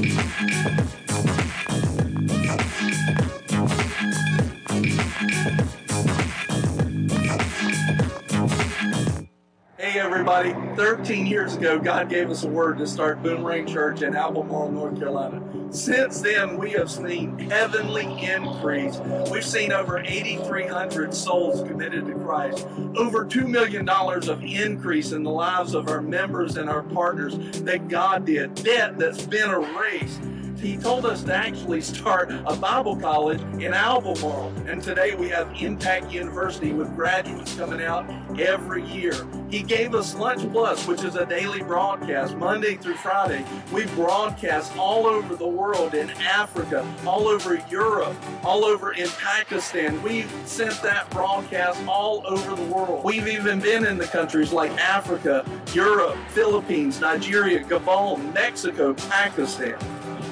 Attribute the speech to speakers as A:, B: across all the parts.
A: thank you Hey everybody, 13 years ago, God gave us a word to start Boomerang Church in Albemarle, North Carolina. Since then, we have seen heavenly increase. We've seen over 8,300 souls committed to Christ, over $2 million of increase in the lives of our members and our partners that God did, debt that's been erased he told us to actually start a Bible college in Albemarle. And today we have Impact University with graduates coming out every year. He gave us Lunch Plus, which is a daily broadcast, Monday through Friday. We broadcast all over the world in Africa, all over Europe, all over in Pakistan. We've sent that broadcast all over the world. We've even been in the countries like Africa, Europe, Philippines, Nigeria, Gabon, Mexico, Pakistan.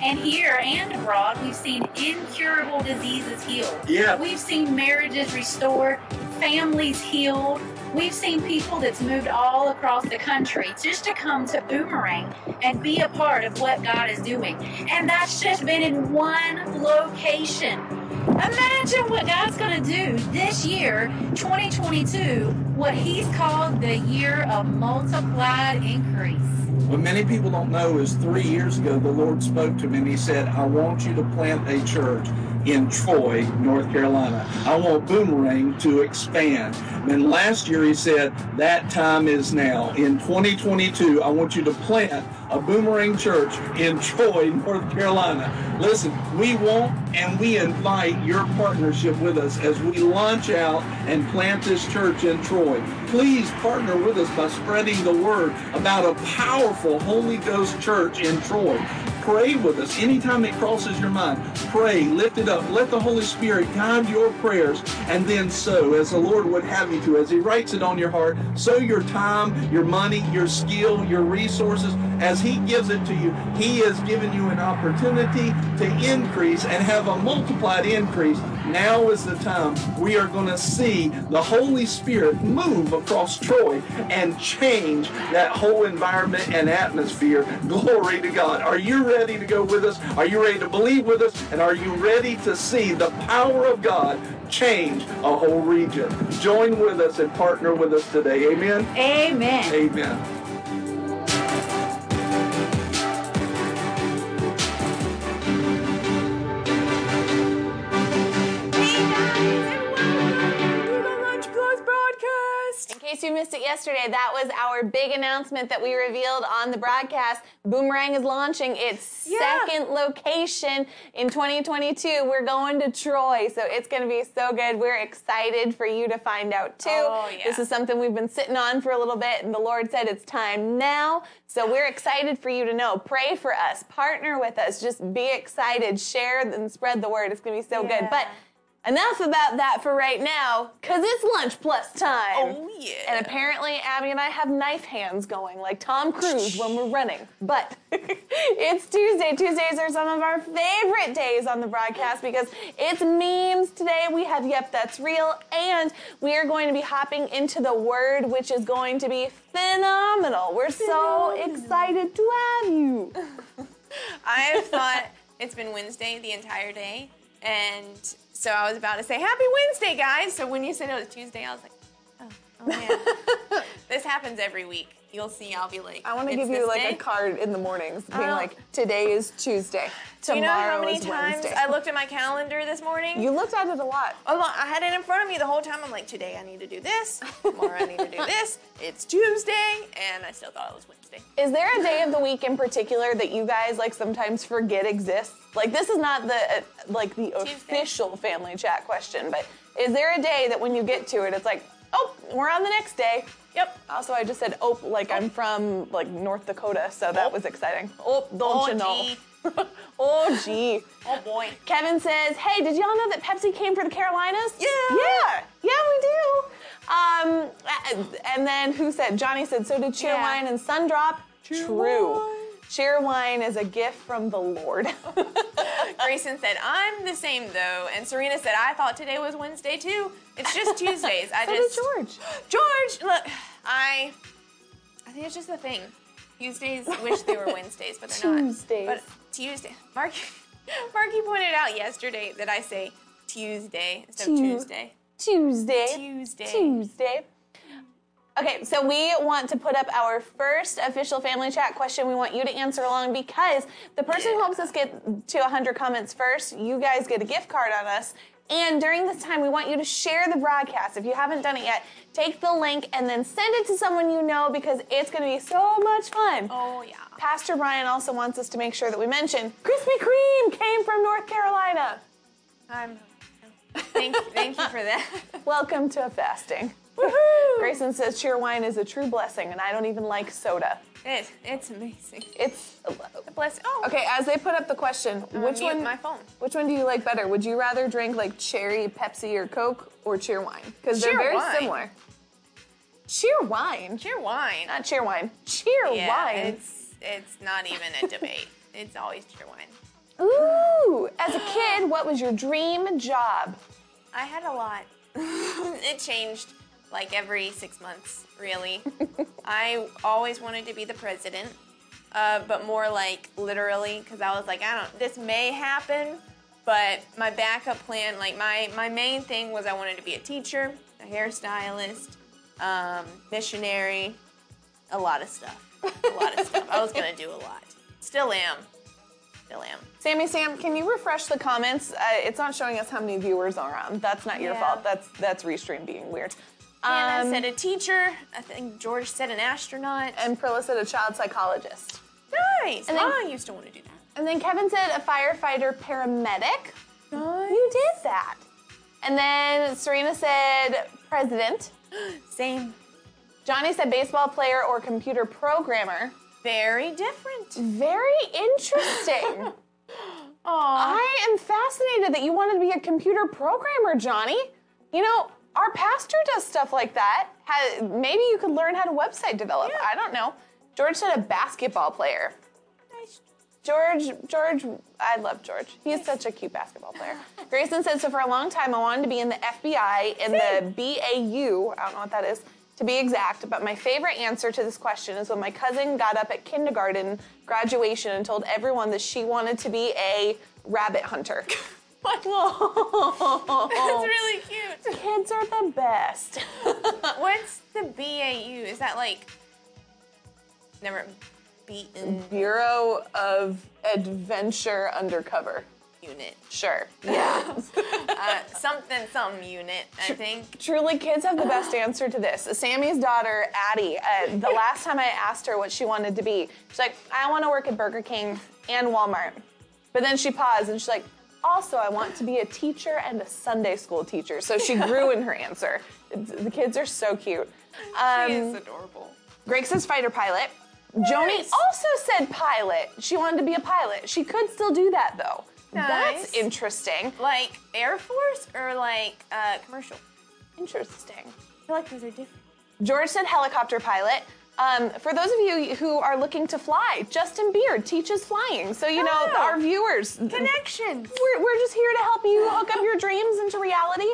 B: And here and abroad, we've seen incurable diseases healed.
A: Yeah.
B: We've seen marriages restored, families healed. We've seen people that's moved all across the country just to come to Boomerang and be a part of what God is doing. And that's just been in one location. Imagine what God's going to do this year, 2022, what He's called the year of multiplied increase.
A: What many people don't know is three years ago, the Lord spoke to me and He said, I want you to plant a church in Troy, North Carolina. I want Boomerang to expand. And last year He said, that time is now. In 2022, I want you to plant a Boomerang Church in Troy, North Carolina. Listen, we want and we invite your partnership with us as we launch out and plant this church in Troy. Please partner with us by spreading the word about a powerful Holy Ghost church in Troy pray with us anytime it crosses your mind. Pray, lift it up. Let the Holy Spirit guide your prayers and then sow as the Lord would have you to. As He writes it on your heart, sow your time, your money, your skill, your resources. As He gives it to you, He has given you an opportunity to increase and have a multiplied increase. Now is the time we are going to see the Holy Spirit move across Troy and change that whole environment and atmosphere. Glory to God. Are you ready? to go with us? Are you ready to believe with us? And are you ready to see the power of God change a whole region? Join with us and partner with us today. Amen.
B: Amen.
A: Amen.
C: Case you missed it yesterday, that was our big announcement that we revealed on the broadcast. Boomerang is launching its
D: Yeah.
C: second location in 2022. We're going to Troy, so it's going to be so good. We're excited for you to find out too.
D: Oh, yeah.
C: This is something we've been sitting on for a little bit, and the Lord said it's time now. So we're excited for you to know. Pray for us, partner with us, just be excited, share and spread the word. It's going to be so good. But Enough about that for right now, because it's lunch plus time.
D: Oh, yeah.
C: And apparently, Abby and I have knife hands going like Tom Cruise when we're running. But it's Tuesday. Tuesdays are some of our favorite days on the broadcast because it's memes today. We have Yep, That's Real. And we are going to be hopping into the word, which is going to be phenomenal. We're so excited to have you.
D: I've thought it's been Wednesday the entire day, and so I was about to say Happy Wednesday, guys. So when you said it was Tuesday, I was like, oh, oh man, this happens every week. You'll see. I'll be like,
C: I want to give you like
D: day?"
C: a card in the mornings being
D: Oh.
C: like, today is Tuesday.
D: Do you know how many times
C: Wednesday.
D: I looked at my calendar this morning?
C: you looked at it a lot.
D: I had it in front of me the whole time. I'm like, today I need to do this. Tomorrow I need to do this. It's Tuesday, and I still thought it was Wednesday.
C: Is there a day of the week in particular that you guys like sometimes forget exists? Like this is not the uh, like the official family chat question, but is there a day that when you get to it, it's like, oh, we're on the next day.
D: Yep.
C: Also, I just said, oh, like I'm from like North Dakota, so that
D: Oh.
C: was exciting. Oh, don't
D: Oh,
C: you know?
D: gee.
C: oh, gee.
D: Oh boy.
C: Kevin says, "Hey, did y'all know that Pepsi came for the Carolinas?"
D: Yeah.
C: yeah, yeah, we do. Um, and then who said? Johnny said, "So did Cheerwine and Sundrop." True.
D: Cheerwine.
C: Cheerwine is a gift from the Lord.
D: Grayson said, I'm the same though. And Serena said, I thought today was Wednesday too. It's just Tuesdays. I
C: so
D: just.
C: George.
D: George, look, I. I think it's just a thing. Tuesdays wish they were Wednesdays, but they're
C: Tuesdays.
D: not. But Tuesday. Mark, Marky pointed out yesterday that I say Tuesday instead of Tuesday.
C: Tuesday.
D: Tuesday.
C: Tuesday. Okay, so we want to put up our first official family chat question. We want you to answer along because the person who helps us get to 100 comments first, you guys get a gift card on us. And during this time, we want you to share the broadcast. If you haven't done it yet, take the link and then send it to someone you know because it's going to be so much fun.
D: Oh, yeah.
C: Pastor Brian also wants us to make sure that we mention Krispy Kreme came from North Carolina.
D: I'm. Thank, thank you for that.
C: Welcome to a fasting. Grayson says Cheerwine is a true blessing, and I don't even like soda.
D: It, it's amazing.
C: It's
D: Bless. Oh,
C: okay. As they put up the question, which one?
D: my phone.
C: Which one do you like better? Would you rather drink like cherry Pepsi or Coke or Cheerwine? Because they're very
D: wine.
C: similar. Cheerwine,
D: Cheer wine.
C: not Cheerwine. Cheer
D: yeah,
C: wine.
D: it's it's not even a debate. It's always Cheerwine.
C: Ooh. As a kid, what was your dream job?
D: I had a lot. it changed like every six months, really. I always wanted to be the president, uh, but more like literally, because I was like, I don't. This may happen, but my backup plan, like my my main thing was I wanted to be a teacher, a hairstylist, um, missionary, a lot of stuff. A lot of stuff. I was gonna do a lot. Still am. Still am.
C: Sammy Sam, can you refresh the comments? Uh, it's not showing us how many viewers are on. That's not your
D: Yeah.
C: fault. That's that's Restream being weird.
D: Hannah
C: Um,
D: said a teacher. I think George said an astronaut.
C: and Prilla said a child psychologist.
D: Nice.
C: And then-
D: I used to want to do that.
C: And then Kevin said a firefighter paramedic.
D: Nice.
C: You did that. And then Serena said president.
D: Same.
C: Johnny said baseball player or computer programmer.
D: Very different.
C: Very interesting.
D: Aw.
C: I am fascinated that you wanted to be a computer programmer, Johnny. You know, our pastor does stuff like that. Ha- maybe you could learn how to website develop.
D: Yeah.
C: I don't know. George said a basketball player.
D: Nice.
C: George, George, I love George. He's such a cute basketball player. Grayson said, so for a long time I wanted to be in the FBI, in the BAU, I don't know what that is, to be exact, but my favorite answer to this question is when my cousin got up at kindergarten graduation and told everyone that she wanted to be a rabbit hunter.
D: That's
C: Whoa.
D: really cute.
C: Kids are the best.
D: What's the BAU? Is that like never beaten
C: Bureau of Adventure Undercover.
D: unit?
C: Sure. Yeah.
D: Uh, something some unit, I think.
C: Truly, kids have the best answer to this. Sammy's daughter, Addie, uh, the last time I asked her what she wanted to be, she's like, I want to work at Burger King and Walmart. But then she paused and she's like, also, I want to be a teacher and a Sunday school teacher. So she grew in her answer. The kids are so cute. Um,
D: She is adorable.
C: Greg says fighter pilot. Joni also said pilot. She wanted to be a pilot. She could still do that though.
D: Nice.
C: That's interesting.
D: Like Air Force or like uh, commercial?
C: Interesting.
D: I feel like those are different.
C: George said helicopter pilot. Um, for those of you who are looking to fly, Justin Beard teaches flying. So, you know,
D: Oh.
C: our viewers,
D: Connection.
C: we're, we're just here to help you hook up your dreams into reality.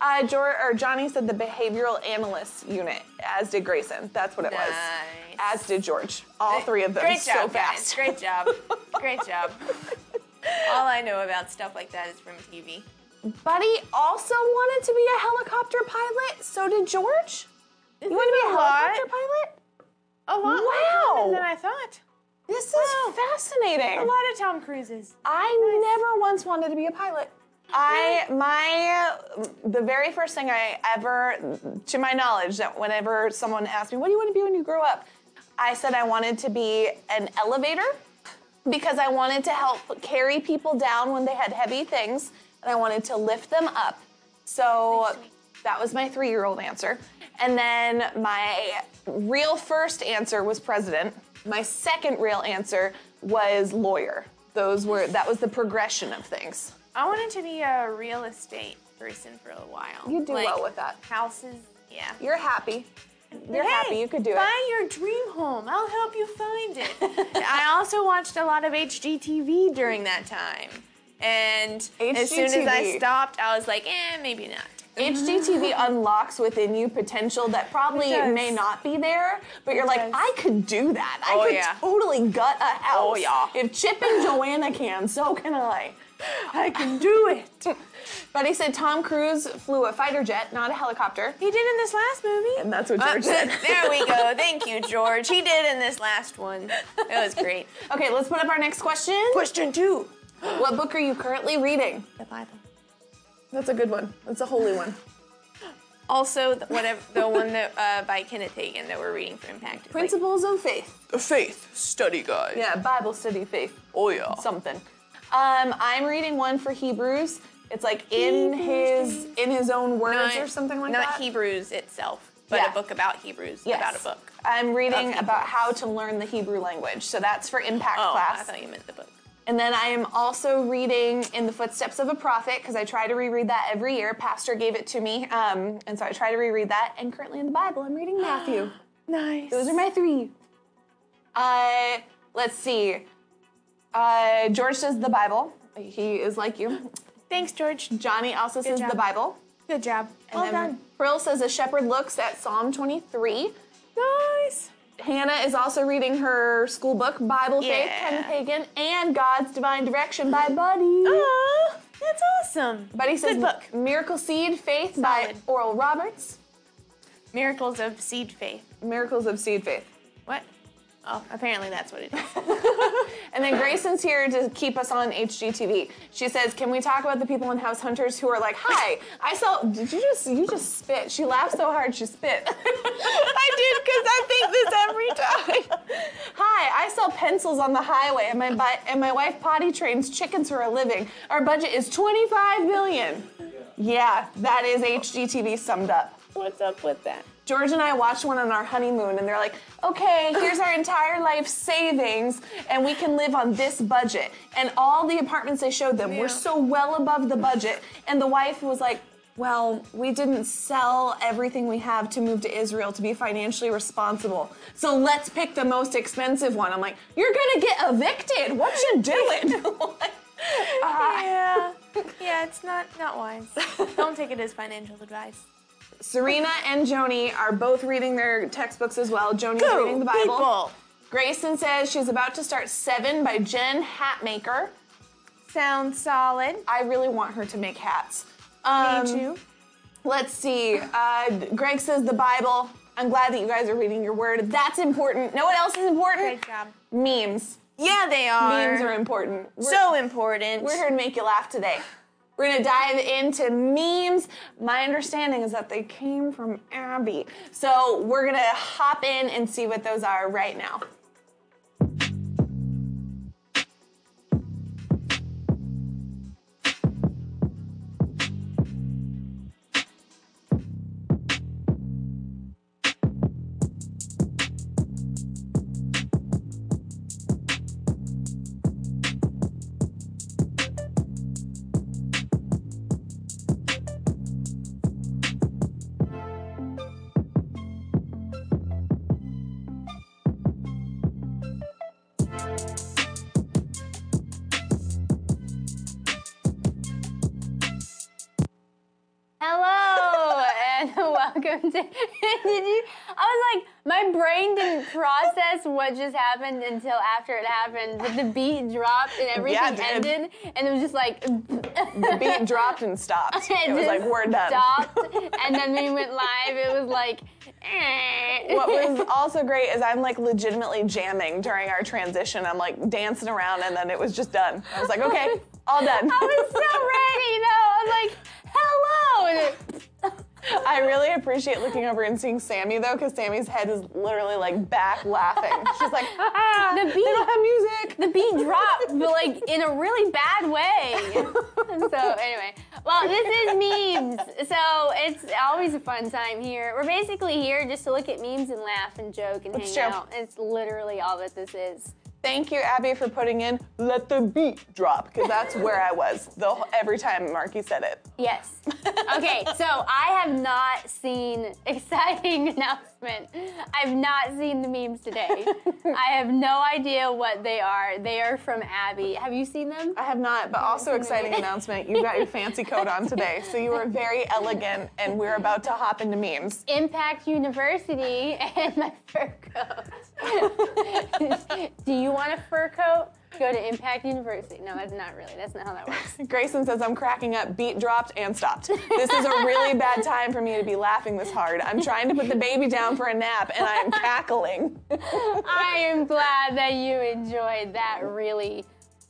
C: Uh, Jor- or Johnny said the behavioral analyst unit, as did Grayson. That's what it was. As did George. All three of them
D: Great
C: so
D: job,
C: fast.
D: guys. Great job. Great job. All I know about stuff like that is from TV.
C: Buddy also wanted to be a helicopter pilot. So did George. You want to be a
D: lot.
C: helicopter pilot?
D: A lot more
C: Wow.
D: than I thought.
C: This is
D: Wow.
C: fascinating.
D: A lot of Tom Cruises.
C: I never once wanted to be a pilot. I my the very first thing I ever, to my knowledge, that whenever someone asked me, "What do you want to be when you grow up?" I said I wanted to be an elevator because I wanted to help carry people down when they had heavy things, and I wanted to lift them up. So that was my three-year-old answer, and then my real first answer was president. My second real answer was lawyer. Those were that was the progression of things.
D: I wanted to be a real estate person for a while.
C: You do
D: Like,
C: well with that.
D: Houses, yeah.
C: You're happy. You're
D: Hey,
C: happy. You could do it.
D: Find your dream home. I'll help you find it. I also watched a lot of HGTV during that time. And as soon as I stopped, I was like, eh, maybe not.
C: HGTV unlocks within you potential that probably may not be there, but you're like,
D: does.
C: I could do that. I
D: Oh,
C: could
D: yeah.
C: totally gut a house.
D: Oh, yeah.
C: If Chip and Joanna can, so can I.
D: I can do it.
C: But he said Tom Cruise flew a fighter jet, not a helicopter.
D: He did in this last movie.
C: And that's what
D: Uh,
C: George said.
D: there we go. Thank you, George. He did in this last one. It was great.
C: Okay, let's put up our next question.
D: Question two.
C: What book are you currently reading?
D: The Bible.
C: That's a good one. That's a holy one.
D: Also, the, whatever the one that uh, by Kenneth Hagin that we're reading for Impact. is like-
C: Principles of Faith.
D: a faith study guide.
C: Yeah, Bible study faith.
D: Oh yeah.
C: something. Um, I'm reading one for Hebrews. It's like in his in his own words or something like that.
D: not
C: that.
D: Hebrews itself, but
C: Yeah.
D: a book about Hebrews
C: Yes.
D: about a book.
C: I'm reading about how to learn the Hebrew language. So that's for impact Class.
D: Oh, I thought you meant the book.
C: And then I am also reading In the Footsteps of a Prophet because I try to reread that every year. Pastor gave it to me, um, and so I try to reread that. And currently in the Bible, I'm reading Matthew.
D: Nice.
C: Those are my three. Uh, let's see. Uh, George says the Bible. He is like you.
D: Thanks, George.
C: Johnny also says
D: job.
C: the Bible.
D: Good job.
C: And
D: well
C: then
D: done.
C: Frill says a shepherd looks at Psalm 23.
D: Nice.
C: Hannah is also reading her school book, Bible Faith,
D: Yeah.
C: Kenneth Hagin, and God's Divine Direction by Buddy.
D: Aw, that's awesome.
C: Buddy says
D: Good book.
C: Miracle Seed Faith by Oral Roberts.
D: Miracles of Seed Faith.
C: Miracles of Seed Faith.
D: What? Oh, apparently that's what it is.
C: And then Grayson's here to keep us on HGTV. She says, "Can we talk about the people in House Hunters who are like, hi, I saw. Did you just you just spit? She laughed so hard she spit. I did because I think this every time. Hi, I sell pencils on the highway, and my bi- and my wife potty trains chickens for a living. Our budget is 25 million. Yeah, that is HGTV summed up.
D: What's up with that?
C: George and I watched one on our honeymoon, and they're like, okay, here's our entire life savings, and we can live on this budget. And all the apartments they showed them were so well above the budget. And the wife was like, well, we didn't sell everything we have to move to Israel to be financially responsible. So let's pick the most expensive one. I'm like, you're gonna get evicted. What you doing? Uh,
D: Yeah. Yeah, it's not not wise. Don't take it as financial advice.
C: Serena and Joni are both reading their textbooks as well. Joni's reading the Bible.
D: people.
C: Grayson says she's about to start Seven by Jen Hatmaker.
D: Sounds solid.
C: I really want her to make hats. Um,
D: Me too.
C: Let's see. Uh, Greg says the Bible. I'm glad that you guys are reading your word. That's important. Know what else is important?
D: Great job.
C: Memes.
D: Yeah, they are.
C: Memes are important. We're,
D: so important.
C: we're here to make you laugh today. We're gonna dive into memes. My understanding is that they came from Abby. So we're gonna hop in and see what those are right now.
E: What just happened until after it happened. But the beat dropped and everything
C: it did.
E: ended, and it was just like.
C: The beat dropped and stopped. It was like we're done.
E: Stopped, and then we went live, it was like. eh.
C: What was also great is I'm like legitimately jamming during our transition. I'm like dancing around and then it was just done. I was like, okay, all done.
E: I was so ready though. I was like, hello.
C: I really appreciate looking over and seeing Sammy though, because Sammy's head is literally like back laughing. She's like, ah,
E: The
C: they
E: beat-
C: don't have music.
E: the beat dropped, but like in a really bad way. so anyway, well, this is memes, so it's always a fun time here. We're basically here just to look at memes and laugh and joke and hang out. It's literally all that this is.
C: Thank you, Abby, for putting in "Let the beat drop" because that's where I was the every time Marky said it.
E: Yes. Okay, so I have not seen exciting announcement. I've not seen the memes today. I have no idea what they are. They are from Abby. Have you seen them?
C: I have not, but also exciting announcement. You got your fancy coat on today, so you are very elegant, and we're about to hop into memes.
E: Impact University and my fur coat. Do you want a fur coat? Go to Impact University. No, that's not really. That's not how that works.
C: Grayson says I'm cracking up. Beat dropped and stopped. This is a really bad time for me to be laughing this hard. I'm trying to put the baby down for a nap, and I'm cackling.
E: I am glad that you enjoyed that really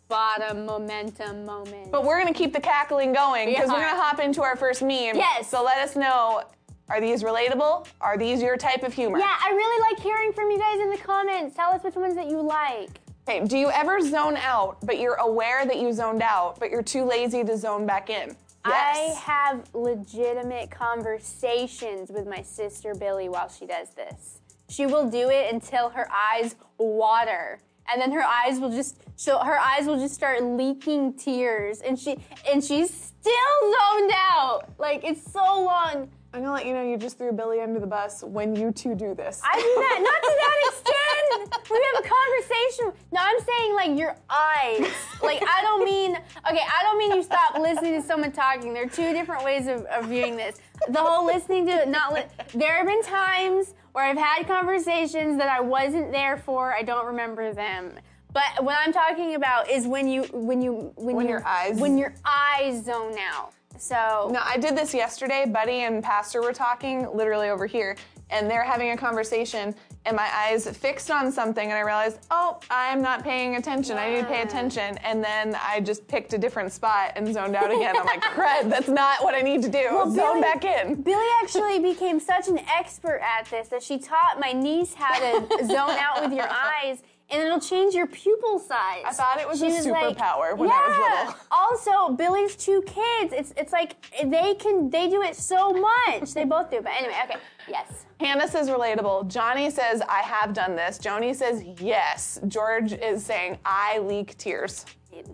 E: bottom momentum moment.
C: But we're gonna keep the cackling going because
E: We
C: we're
E: are.
C: gonna hop into our first meme.
E: Yes.
C: So let us know. Are these relatable? Are these your type of humor?
E: yeah, I really like hearing from you guys in the comments. Tell us which ones that you like.
C: Okay, do you ever zone out, but you're aware that you zoned out, but you're too lazy to zone back in? Yes.
E: I have legitimate conversations with my sister Billy while she does this. She will do it until her eyes water. And then her eyes will just so her eyes will just start leaking tears and she and she's still zoned out. Like it's so long.
C: I'm gonna let you know you just threw Billy under the bus when you two do this.
E: I do that, not to that extent. We have a conversation. No, I'm saying like your eyes. Like I don't mean okay, I don't mean you stop listening to someone talking. There are two different ways of, of viewing this. The whole listening to it, not li- there have been times where I've had conversations that I wasn't there for. I don't remember them. But what I'm talking about is when you when you when,
C: When
E: you-
C: your eyes-
E: when your eyes zone out. So
C: No, I did this yesterday. Buddy and Pastor were talking, literally over here, and they're having a conversation, and my eyes fixed on something, and I realized, oh, I'm not paying attention. I need to pay attention. And then I just picked a different spot and zoned out again. I'm like, crud, that's not what I need to do. Well, Zone
E: Billy-
C: back in.
E: Billy actually became such an expert at this that she taught my niece how to zone out with your eyes. And it'll change your pupil size.
C: I thought it was
E: She
C: a
E: like-
C: superpower when I was little.
E: Also, Billy's two kids. It's it's like they can they do it so much. they both do. But anyway, okay. Yes.
C: Hannah says relatable. Johnny says, I have done this. Joni says, yes. George is saying, I leak tears.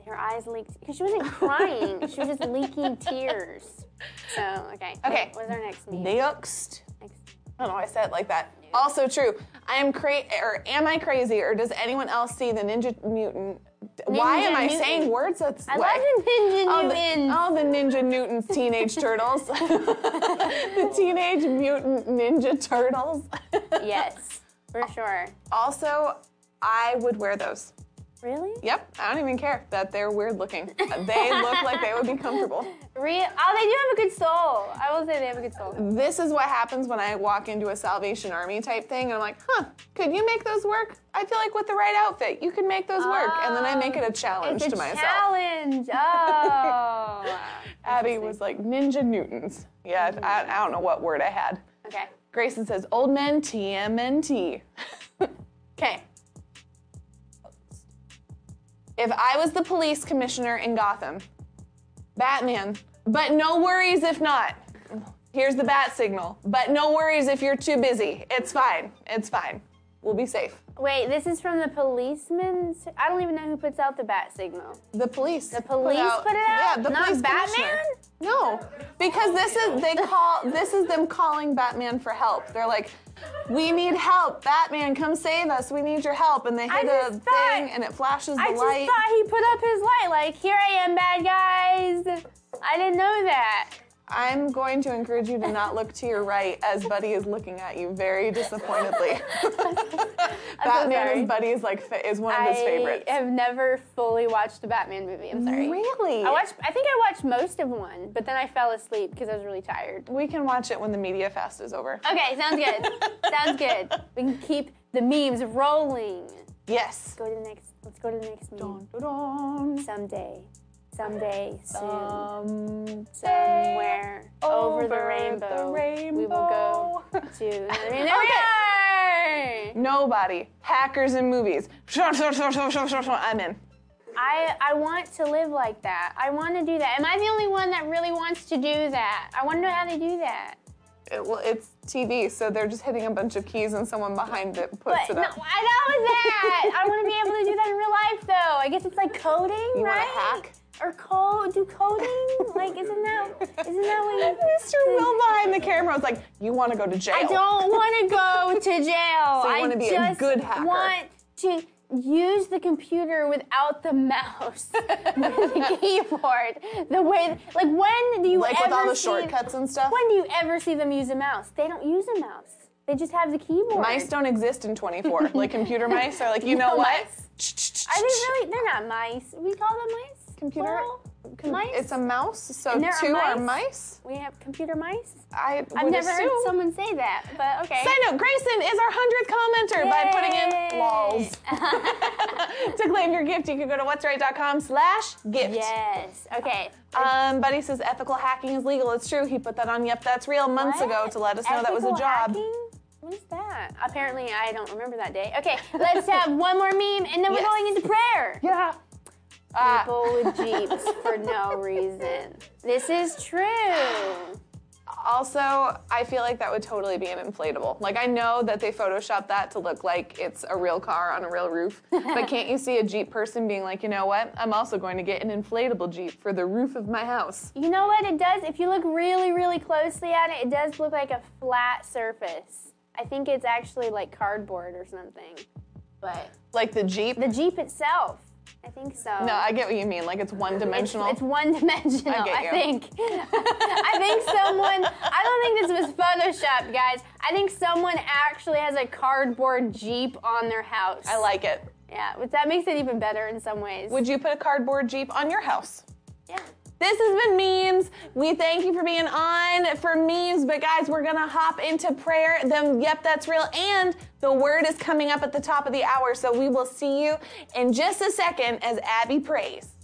E: Her eyes leaked because she wasn't crying. she was just leaking tears. So okay.
C: Okay.
E: What's our next meme?
C: Next.
E: Next.
C: I don't know. I said it like that. Also true. I am cra- or am I crazy, or does anyone else see the Ninja Mutant? Why am I
E: Mutant.
C: saying words that's
E: I love the Ninja
C: Oh,
E: Mutants.
C: the, oh, the Ninja Newtons Teenage Turtles. the Teenage Mutant Ninja Turtles.
E: Yes, for sure.
C: also, I would wear those.
E: Really?
C: Yep, I don't even care that they're weird looking. They look like they would be comfortable.
E: Real? Oh, they do have a good soul. I will say they have a good soul.
C: This is what happens when I walk into a Salvation Army type thing, and I'm like, huh, could you make those work? I feel like with the right outfit, you could make those work. And then I make it a oh, challenge
E: It's a
C: to myself.
E: challenge. Oh.
C: Abby was like, Ninja Newtons. Yeah, I, I don't know what word I had.
E: okay.
C: Grayson says, old men TMNT. Okay. If I was the police commissioner in Gotham, Batman, but no worries if not. Here's the bat signal, but no worries if you're too busy. It's fine. It's fine. We'll be safe.
E: Wait, this is from the policeman. I don't even know who puts out the bat signal.
C: The police.
E: The police put it out?
C: Yeah, the
E: Not
C: police
E: Batman?
C: No, because this is they call this is them calling Batman for help. They're like, "We need help, Batman, come save us. We need your help." And they hit a
E: thought-
C: thing, and it flashes the
E: I just
C: light.
E: thought he put up his light. Like, here I am, bad guys. I didn't know that.
C: I'm going to encourage you to not look to your right as Buddy is looking at you very disappointedly. Batman
E: sorry.
C: is Buddy's like is one of his favorites.
E: I have never fully watched a Batman movie. I'm sorry.
C: Really?
E: I watched. I think I watched most of one, but then I fell asleep because I was really tired.
C: We can watch it when the media fast is over.
E: Okay, sounds good. sounds good. We can keep the memes rolling.
C: Yes.
E: Go to the next. Let's go to the next meme.
C: Dun, dun, dun.
E: Someday, someday, soon,
C: Someday
E: somewhere over, the rainbow,
C: the
E: we will go
C: rainbow.
E: to.
C: Okay. Nobody. Hackers in movies. I'm in.
E: I, I want to live like that. I want to do that. Am I the only one that really wants to do that? I want to know how they do that.
C: It, well, it's TV, so they're just hitting a bunch of keys and someone behind it puts
E: But
C: it
E: no,
C: up.
E: I know that. I want to be able to do that in real life, though. I guess it's like coding,
C: You
E: right?
C: want to hack?
E: Or code, do coding? like, isn't that, isn't that what you?
C: Mr. Will behind the camera was like, "You want to go to jail?"
E: I don't want to go to jail.
C: So you
E: I
C: wanna be a
E: just
C: good hacker.
E: want to use the computer without the mouse, with the keyboard. The way, like, when do you
C: like
E: ever
C: with all the
E: see,
C: shortcuts and stuff.
E: When do you ever see them use a mouse? They don't use a mouse. They just have the keyboard.
C: Mice don't exist in 24. like computer mice are like, you know
E: No
C: what?
E: mice. Are they really? They're not mice. We call them mice.
C: Computer.
E: Plural?
C: Com-
E: mice.
C: It's a mouse, so
E: there are
C: two are
E: mice?
C: mice.
E: we have computer mice.
C: I
E: I've never
C: assume.
E: heard someone say that, but okay.
C: Side note: Grayson is our hundredth commenter by putting in
E: Yay.
C: lols. to claim your gift, you can go to what'sright.com/slash gift.
E: yes. Okay.
C: Um, Buddy says ethical hacking is legal. It's true. He put that on Yep, That's Real months ago to let us know that was a
E: Ethical
C: job.
E: hacking? What is that? Apparently, I don't remember that day. Okay, let's have one more meme, and then we're
C: Yes.
E: going into prayer.
C: Yeah. Ah,
E: People with jeeps for no reason. This is true.
C: also, I feel like that would totally be an inflatable. Like I know that they photoshopped that to look like it's a real car on a real roof, but can't you see a Jeep person being like, you know what? I'm also going to get an inflatable Jeep for the roof of my house.
E: You know what it does? If you look really, really closely at it, it does look like a flat surface. I think it's actually like cardboard or something. But
C: Like the Jeep.
E: the Jeep itself, I think so.
C: no, I get what you mean. Like it's one dimensional.
E: it's one dimensional,
C: I
E: I, think. I think someone, I don't think this was photoshopped, guys. I think someone actually has a cardboard Jeep on their house.
C: I like it.
E: Yeah, but that makes it even better in some ways.
C: Would you put a cardboard Jeep on your house?
E: yeah.
C: This has been memes. We thank you for being on for memes, but guys, we're gonna hop into prayer. Then, yep, that's real. And the word is coming up at the top of the hour, so we will see you in just a second as Abby prays.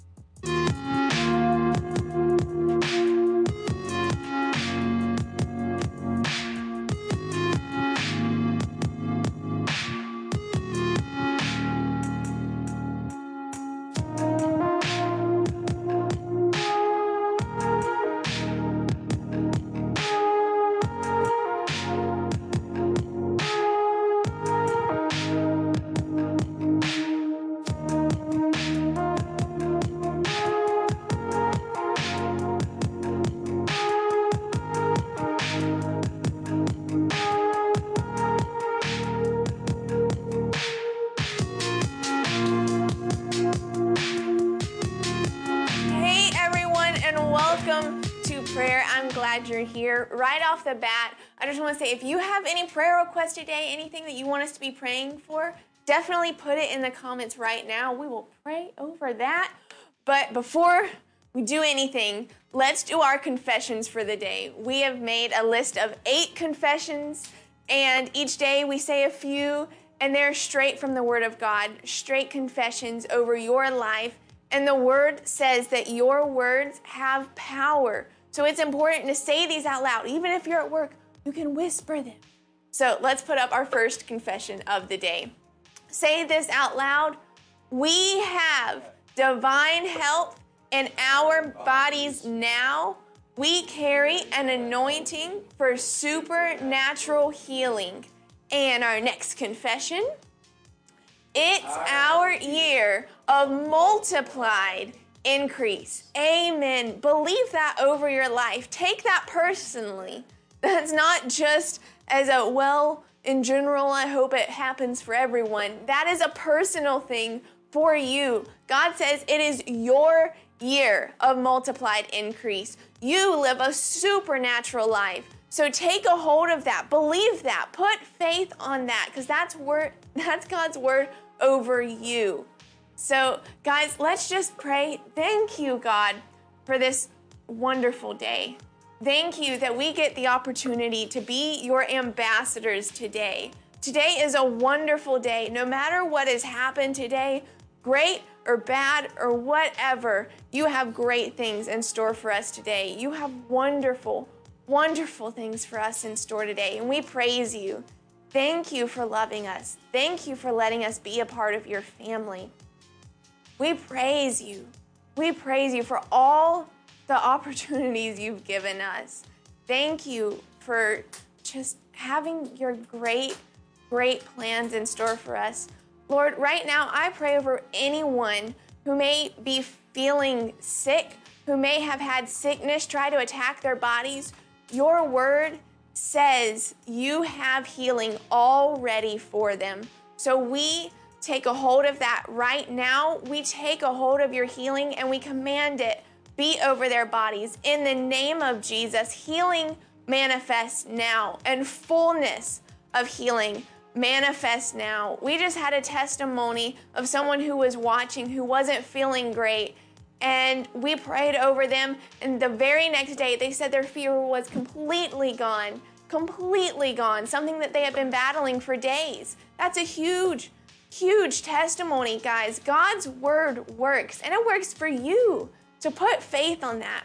D: The bat, I just want to say if you have any prayer requests today, anything that you want us to be praying for, definitely put it in the comments right now. We will pray over that. But before we do anything, let's do our confessions for the day. We have made a list of eight confessions, and each day we say a few, and they're straight from the Word of God, straight confessions over your life. And the Word says that your words have power. So it's important to say these out loud. Even if you're at work, you can whisper them. So let's put up our first confession of the day. Say this out loud. We have divine health in our bodies now. We carry an anointing for supernatural healing. And our next confession it's our year of multiplied increase. Amen. Believe that over your life. Take that personally. That's not just as a well, in general, I hope it happens for everyone. That is a personal thing for you. God says it is your year of multiplied increase. You live a supernatural life. So take a hold of that. Believe that. Put faith on that because that's word that's God's word over you. So, guys, let's just pray. Thank you, God, for this wonderful day. Thank you that we get the opportunity to be your ambassadors today. Today is a wonderful day. No matter what has happened today, great or bad or whatever, you have great things in store for us today. You have wonderful, wonderful things for us in store today, and we praise you. Thank you for loving us. Thank you for letting us be a part of your family. We praise you. We praise you for all the opportunities you've given us. Thank you for just having your great, great plans in store for us. Lord, right now I pray over anyone who may be feeling sick, who may have had sickness try to attack their bodies. Your word says you have healing already for them. So we take a hold of that right now. We take a hold of your healing and we command it be over their bodies. In the name of Jesus, healing manifests now and fullness of healing manifest now. We just had a testimony of someone who was watching who wasn't feeling great. And we prayed over them. And the very next day, they said their fever was completely gone. Completely gone. Something that they had been battling for days. That's a huge, huge testimony, guys. God's word works, and it works for you. So put faith on that.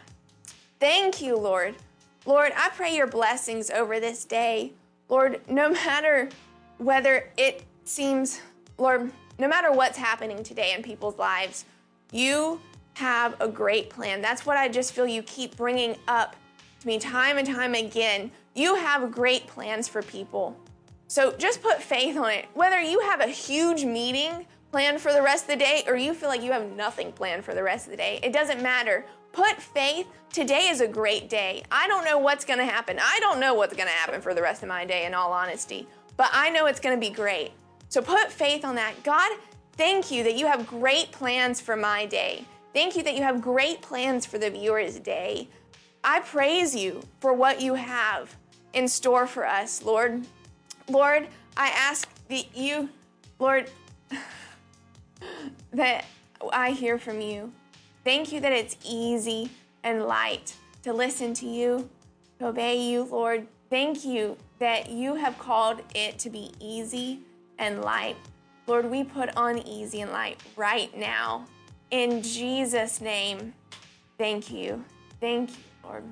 D: Thank you, Lord. Lord, I pray your blessings over this day. Lord, no matter whether it seems, Lord, no matter what's happening today in people's lives, you have a great plan. That's what I just feel you keep bringing up to me time and time again. You have great plans for people. So just put faith on it. Whether you have a huge meeting planned for the rest of the day or you feel like you have nothing planned for the rest of the day, it doesn't matter. Put faith. Today is a great day. I don't know what's going to happen. I don't know what's going to happen for the rest of my day, in all honesty but I know it's going to be great. So put faith on that. God, thank you that you have great plans for my day. Thank you that you have great plans for the viewers' day. I praise you for what you have in store for us, Lord. Lord, I ask that you, Lord, that I hear from you. Thank you that it's easy and light to listen to you, to obey you, Lord. Thank you that you have called it to be easy and light. Lord, we put on easy and light right now. In Jesus' name, thank you. Thank you, Lord.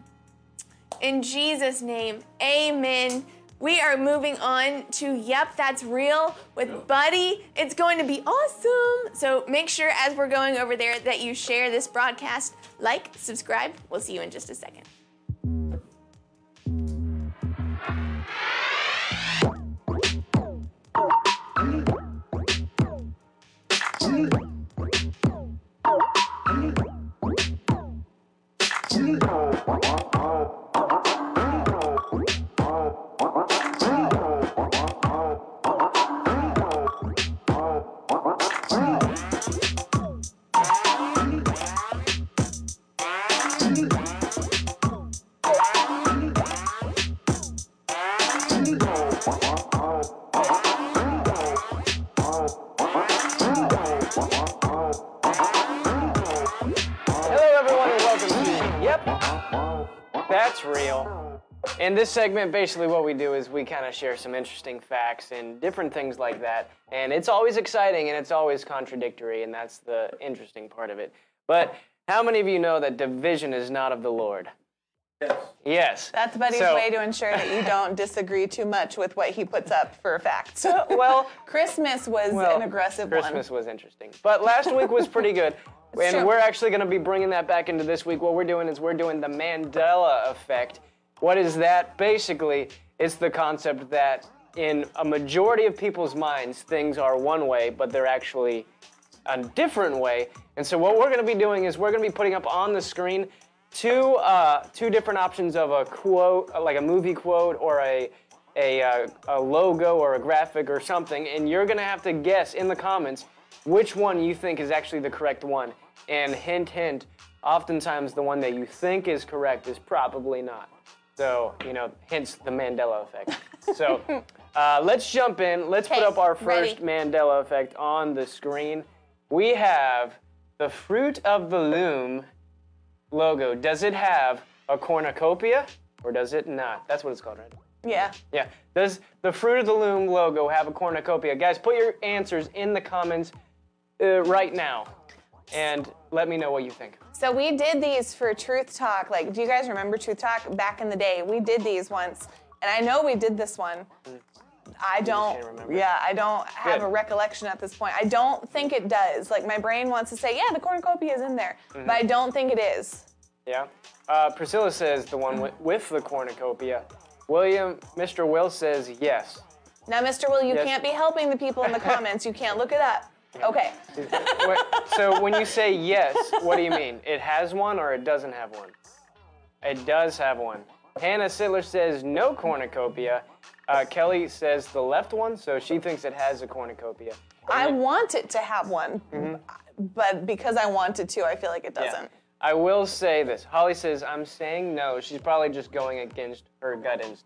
D: In Jesus' name, amen. We are moving on to Yep, That's Real with Buddy. It's going to be awesome. So make sure as we're going over there that you share this broadcast, like, subscribe. We'll see you in just a second.
F: This segment, basically what we do is we kind of share some interesting facts and different things like that. And it's always exciting and it's always contradictory, and that's the interesting part of it. But how many of you know that division is not of the Lord?
G: Yes.
F: Yes.
C: That's Buddy's
F: So-
C: way to ensure that you don't disagree too much with what he puts up for facts.
F: well,
C: Christmas was
F: well,
C: an aggressive
F: Christmas
C: one.
F: Christmas was interesting. But last week was pretty good. and
C: true.
F: we're actually going to be bringing that back into this week. What we're doing is we're doing the Mandela effect. What is that? Basically, it's the concept that in a majority of people's minds, things are one way, but they're actually a different way. And so what we're going to be doing is we're going to be putting up on the screen two uh, two different options of a quote, like a movie quote or a a, uh, a logo or a graphic or something, and you're going to have to guess in the comments which one you think is actually the correct one. And hint, hint, oftentimes the one that you think is correct is probably not. So, you know, hence the Mandela effect. So, uh, let's jump in. Let's put
E: Okay,
F: up our
E: ready.
F: first Mandela effect on the screen. We have the Fruit of the Loom logo. Does it have a cornucopia or does it not? That's what it's called, right?
C: Yeah.
F: Yeah. Does the Fruit of the Loom logo have a cornucopia? Guys, put your answers in the comments uh, right now and let me know what you think.
C: So we did these for Truth Talk. Like, do you guys remember Truth Talk back in the day? We did these once, and I know we did this one. I don't. Yeah, I don't have
F: Good.
C: a recollection at this point. I don't think it does. Like, my brain wants to say, yeah, the cornucopia is in there,
F: Mm-hmm.
C: but I don't think it is.
F: Yeah. Uh, Priscilla says the one with, with the cornucopia. William, Mr. Will says yes.
C: Now, Mr. Will, you
F: Yes.
C: can't be helping the people in the comments. You can't look it up. Okay.
F: Wait, so when you say yes, what do you mean? It has one or it doesn't have one? It does have one. Hannah Sittler says no cornucopia. Uh, Kelly says the left one, so she thinks it has a cornucopia.
C: I want it to have one, but because I want it to, I feel like it
F: Yeah.
C: doesn't.
F: I will say this. Holly says, I'm saying no. She's probably just going against her gut instinct.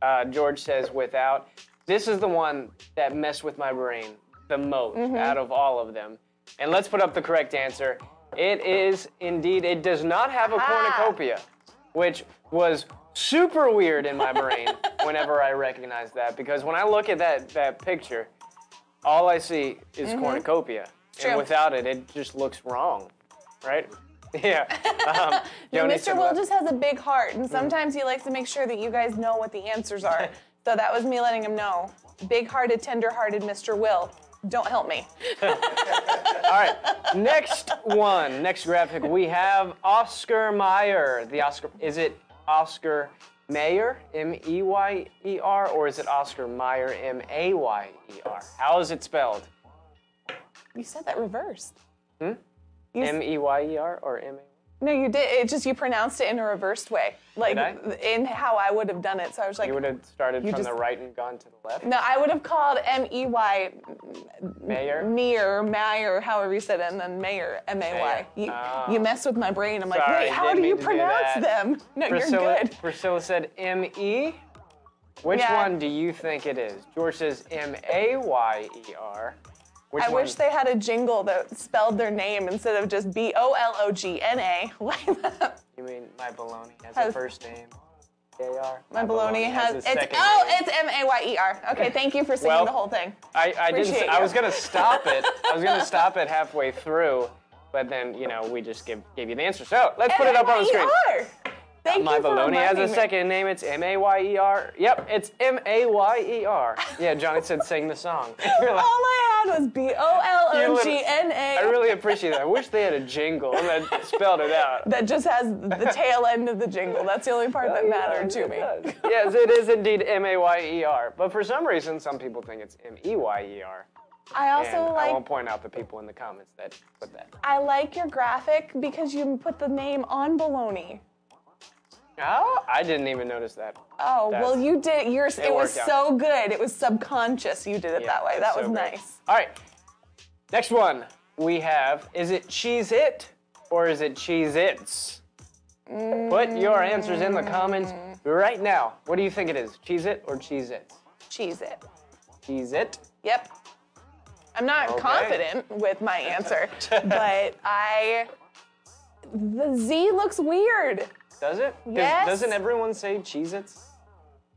F: Uh, George says, without. This is the one that messed with my brain the most out of all of them. And let's put up the correct answer. It is indeed, it does not have a cornucopia, which was super weird in my brain whenever I recognized that. Because when I look at that, that picture, all I see is cornucopia.
C: True.
F: And without it, it just looks wrong, right? Yeah. Um,
C: No, Mr. Will
F: left.
C: just has a big heart,
F: Mm-hmm.
C: and sometimes he likes to make sure that you guys know what the answers are. so that was me letting him know. Big-hearted, tender-hearted Mr. Will. Don't help me.
F: All right. Next one, next graphic, we have Oscar Mayer. The Oscar is it Oscar Meyer, M E Y E R, or is it Oscar Mayer, M A Y E R? How is it spelled?
C: You said that reversed. Hmm? You s-
F: M E Y E R or M A?
C: No, you did. It just you pronounced it in a reversed way, like in how I would have done it. So I was like,
F: You would have started from
C: just-
F: the right and gone to the left.
C: no, I would have called M E Y
F: Mayer.
C: Meyer, Mayer, however you said it, and then Mayor M A Y. You,
F: Oh.
C: you mess with my brain. I'm like, wait, how do you
F: to do
C: pronounce them? No,
F: Priscilla,
C: you're good.
F: Priscilla said M E. Which
C: Yeah.
F: one do you think it is? George says M A Y E R. Which
C: I
F: one?
C: wish they had a jingle that spelled their name instead of just B O L O G N A.
F: You mean my baloney has a first name? A R.
C: My baloney has,
F: a
C: it's oh
F: name.
C: it's M A Y E R. Okay, thank you for singing
F: Well,
C: the whole thing.
F: I, I didn't.
C: Appreciate
F: I was gonna stop it. I was gonna stop it halfway through, but then you know we just give gave you the answer. So let's put it up on the screen.
C: Thank
F: My
C: you
F: baloney has a second name. It's M A Y E R. Yep, it's M A Y E R. Yeah, Johnny said sing the song.
C: All I had was B O L O G N
F: I
C: A.
F: really appreciate that. I wish they had a jingle that spelled it out.
C: That just has the tail end of the jingle. That's the only part that oh mattered to me.
F: yes, it is indeed M A Y E R. But for some reason, some people think it's M E Y E R.
C: I also
F: And I won't point out the people in the comments that put that.
C: I like your graphic because you put the name on baloney.
F: Oh, I didn't even notice that.
C: Oh
F: That's-
C: well, you did. Yours. It, was
F: worked out.
C: so good. It was subconscious. You did it
F: Yeah,
C: that way. That was
F: so
C: nice.
F: All right. Next one we have is it Cheez It or is it Cheez Its? Put your answers in the comments right now. What do you think it is? Cheez It or Cheez Its?
C: Cheez it.
F: Cheez It.
C: Yep. I'm not
F: Okay.
C: confident with my answer, but I. The Z looks weird.
F: Does it?
C: Yes.
F: Doesn't everyone say Cheez Its?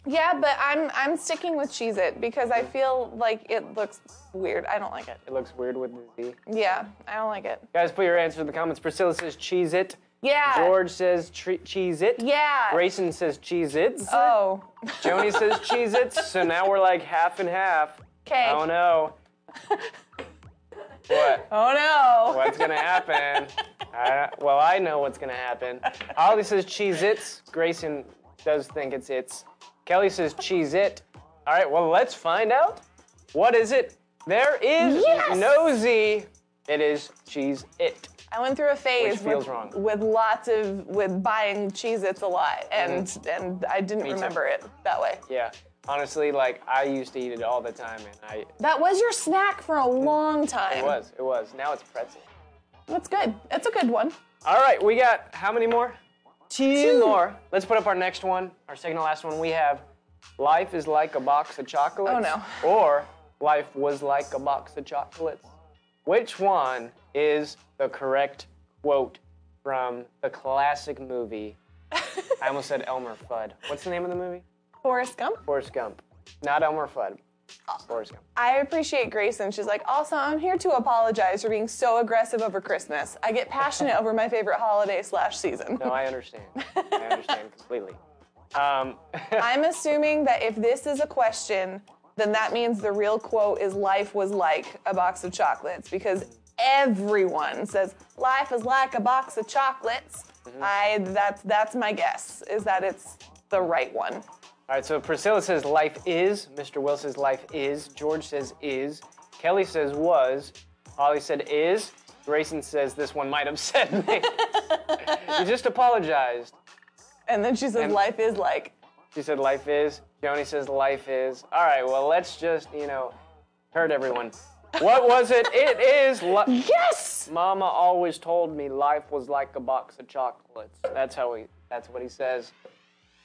C: Yeah, but I'm I'm sticking with Cheez It because I feel like it looks weird. I don't like it.
F: It looks weird with the Z.
C: Yeah, I don't like it.
F: Guys, put your answer in the comments. Priscilla says Cheez It.
C: Yeah.
F: George says tre- Cheez It.
C: Yeah.
F: Grayson says Cheez Its.
C: Oh.
F: Joni says Cheez Its, so now we're like half and half.
C: Okay.
F: Oh no. what?
C: Oh no.
F: What's gonna happen? I, well, I know what's gonna happen. Holly says Cheez Its. Grayson does think it's Its. Kelly says Cheez It. All right, well, let's find out. What is it? There is
C: Yes!
F: no Z. It is Cheez It.
C: I went through a phase with,
F: wrong.
C: with lots of with buying Cheez Its a lot and mm. and I didn't
F: too.
C: remember it that way.
F: Yeah. Honestly, like I used to eat it all the time, and I
C: That was your snack for a long time.
F: it was it was. Now it's pretzel.
C: That's good. That's a good one.
F: All right, we got how many more? Two, more. Let's put up our next one, our second to last one. We have Life is like a box of chocolates.
C: Oh, no.
F: Or Life was like a box of chocolates. Which one is the correct quote from the classic movie? I almost said Elmer Fudd. What's the name of the movie?
C: Forrest Gump.
F: Forrest Gump. Not Elmer Fudd. Forrest Gump.
C: I appreciate Grayson. She's like, also, I'm here to apologize for being so aggressive over Christmas. I get passionate over my favorite holiday slash season.
F: No, I understand. I understand completely. Um,
C: I'm assuming that if this is a question, then that means the real quote is life was like a box of chocolates because everyone says life is like a box of chocolates. I that's that's my guess is that it's the right one.
F: All right, so Priscilla says life is. Mr. Will says life is. George says is. Kelly says was. Holly said is. Grayson says this one might upset me. you just apologized.
C: And then she says
F: And-
C: life is like
F: She said life is. Joni says life is. All right, well, let's just, you know, hurt everyone. What was it? It is. Li-
C: yes.
F: Mama always told me life was like a box of chocolates. That's how he. That's what he says.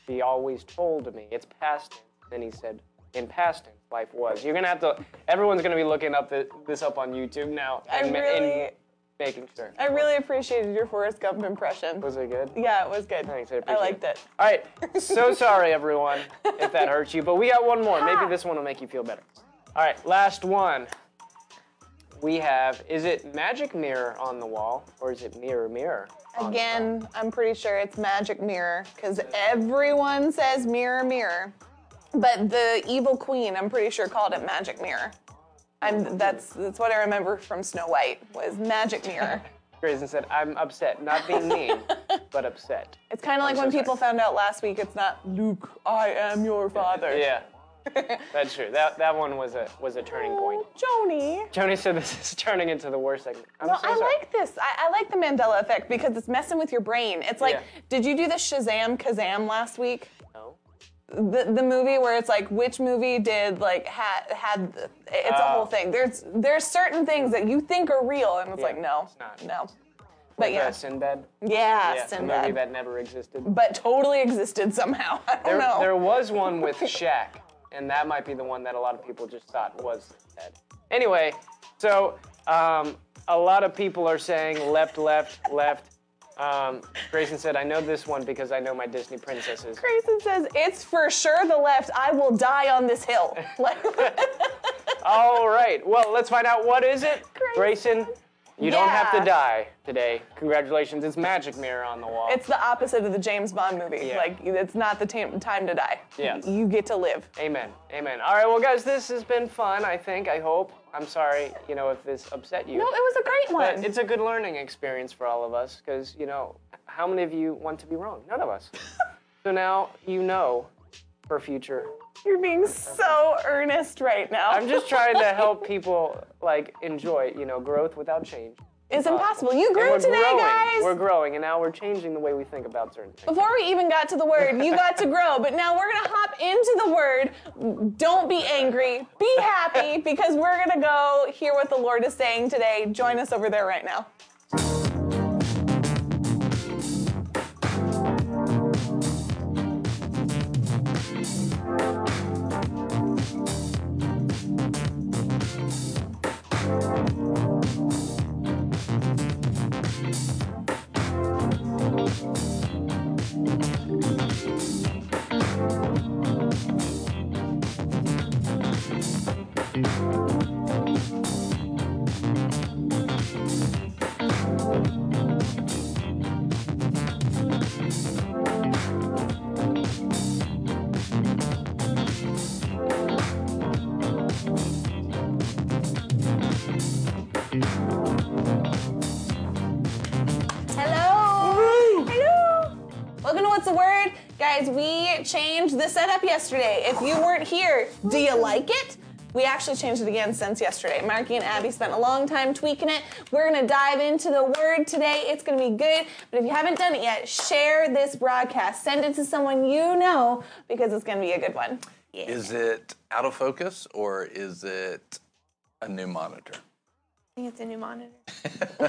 F: He always told me. It's past tense. Then he said, in past tense, life was. You're gonna have to. Everyone's gonna be looking up the, this up on YouTube now.
C: I
F: and ma-
C: really-
F: and making sure.
C: I really appreciated your Forrest Gump impression.
F: Was it good?
C: Yeah, it was good.
F: Thanks, I
C: I liked it.
F: All right. So sorry, everyone, if that hurts you, but we got one more. Maybe ah. this one will make you feel better. All right, last one. We have is it magic mirror on the wall or is it mirror mirror? On the wall?
C: Again, I'm pretty sure it's magic mirror because everyone says mirror, mirror. But the evil queen, I'm pretty sure called it magic mirror. I'm, that's that's what I remember from Snow White was magic mirror.
F: Grayson said, I'm upset. Not being mean, but upset.
C: It's kind of like when people found out last week it's not Luke, I am your father.
F: Yeah. That's true. That that one was a was a turning oh, point.
C: Oh, Joni.
F: Joni said this is turning into the worst segment. I'm
C: No,
F: so
C: I
F: sorry.
C: like this. I, I like the Mandela effect because it's messing with your brain. It's like,
F: Yeah.
C: did you do the Shazam Kazam last week?
F: No.
C: the the movie where it's like which movie did like had had the- it's a
F: Oh.
C: whole thing. There's there's certain things that you think are real and it's
F: Yeah,
C: like no,
F: it's not.
C: no. But
F: Yeah.
C: Uh, yeah,
F: Sinbad.
C: yeah,
F: Yeah, the
C: Sinbad.
F: movie that never existed.
C: but totally existed somehow. I don't
F: There,
C: know.
F: there was one with Shaq, and that might be the one that a lot of people just thought was dead. Anyway, so um, a lot of people are saying left, left, left. Um, Grayson said, I know this one because I know my Disney princesses.
C: Grayson says it's for sure the left. I will die on this hill.
F: All right, well, let's find out what is it. Grayson, you don't have to die today. Congratulations, it's Magic Mirror on the wall.
C: it's the opposite of the James Bond movie.
F: Yeah.
C: Like it's not the tam- time to die.
F: Yeah.
C: you get to live.
F: Amen. Amen. All right, well, guys, this has been fun, I think, I hope. I'm sorry, you know, if this upset you.
C: No, it was a great one.
F: But it's a good learning experience for all of us because, you know, how many of you want to be wrong? None of us. so now you know for future.
C: You're being so earnest right now.
F: I'm just trying to help people, like, enjoy, you know, growth without change.
C: It's uh, impossible. You grew today,
F: growing.
C: guys.
F: We're growing, and now we're changing the way we think about certain things.
C: Before we even got to the word, you got to grow, but now we're gonna hop into the word. Don't be angry, be happy, because we're gonna go hear what the Lord is saying today. Join us over there right now. Changed the setup yesterday. If you weren't here, do you like it? We actually changed it again since yesterday. Marky and Abby spent a long time tweaking it. We're gonna dive into the word today. It's gonna be good. But if you haven't done it yet, share this broadcast. Send it to someone you know because it's gonna be a good one.
A: Is it out of focus or is it a new monitor?
D: Think it's a new monitor.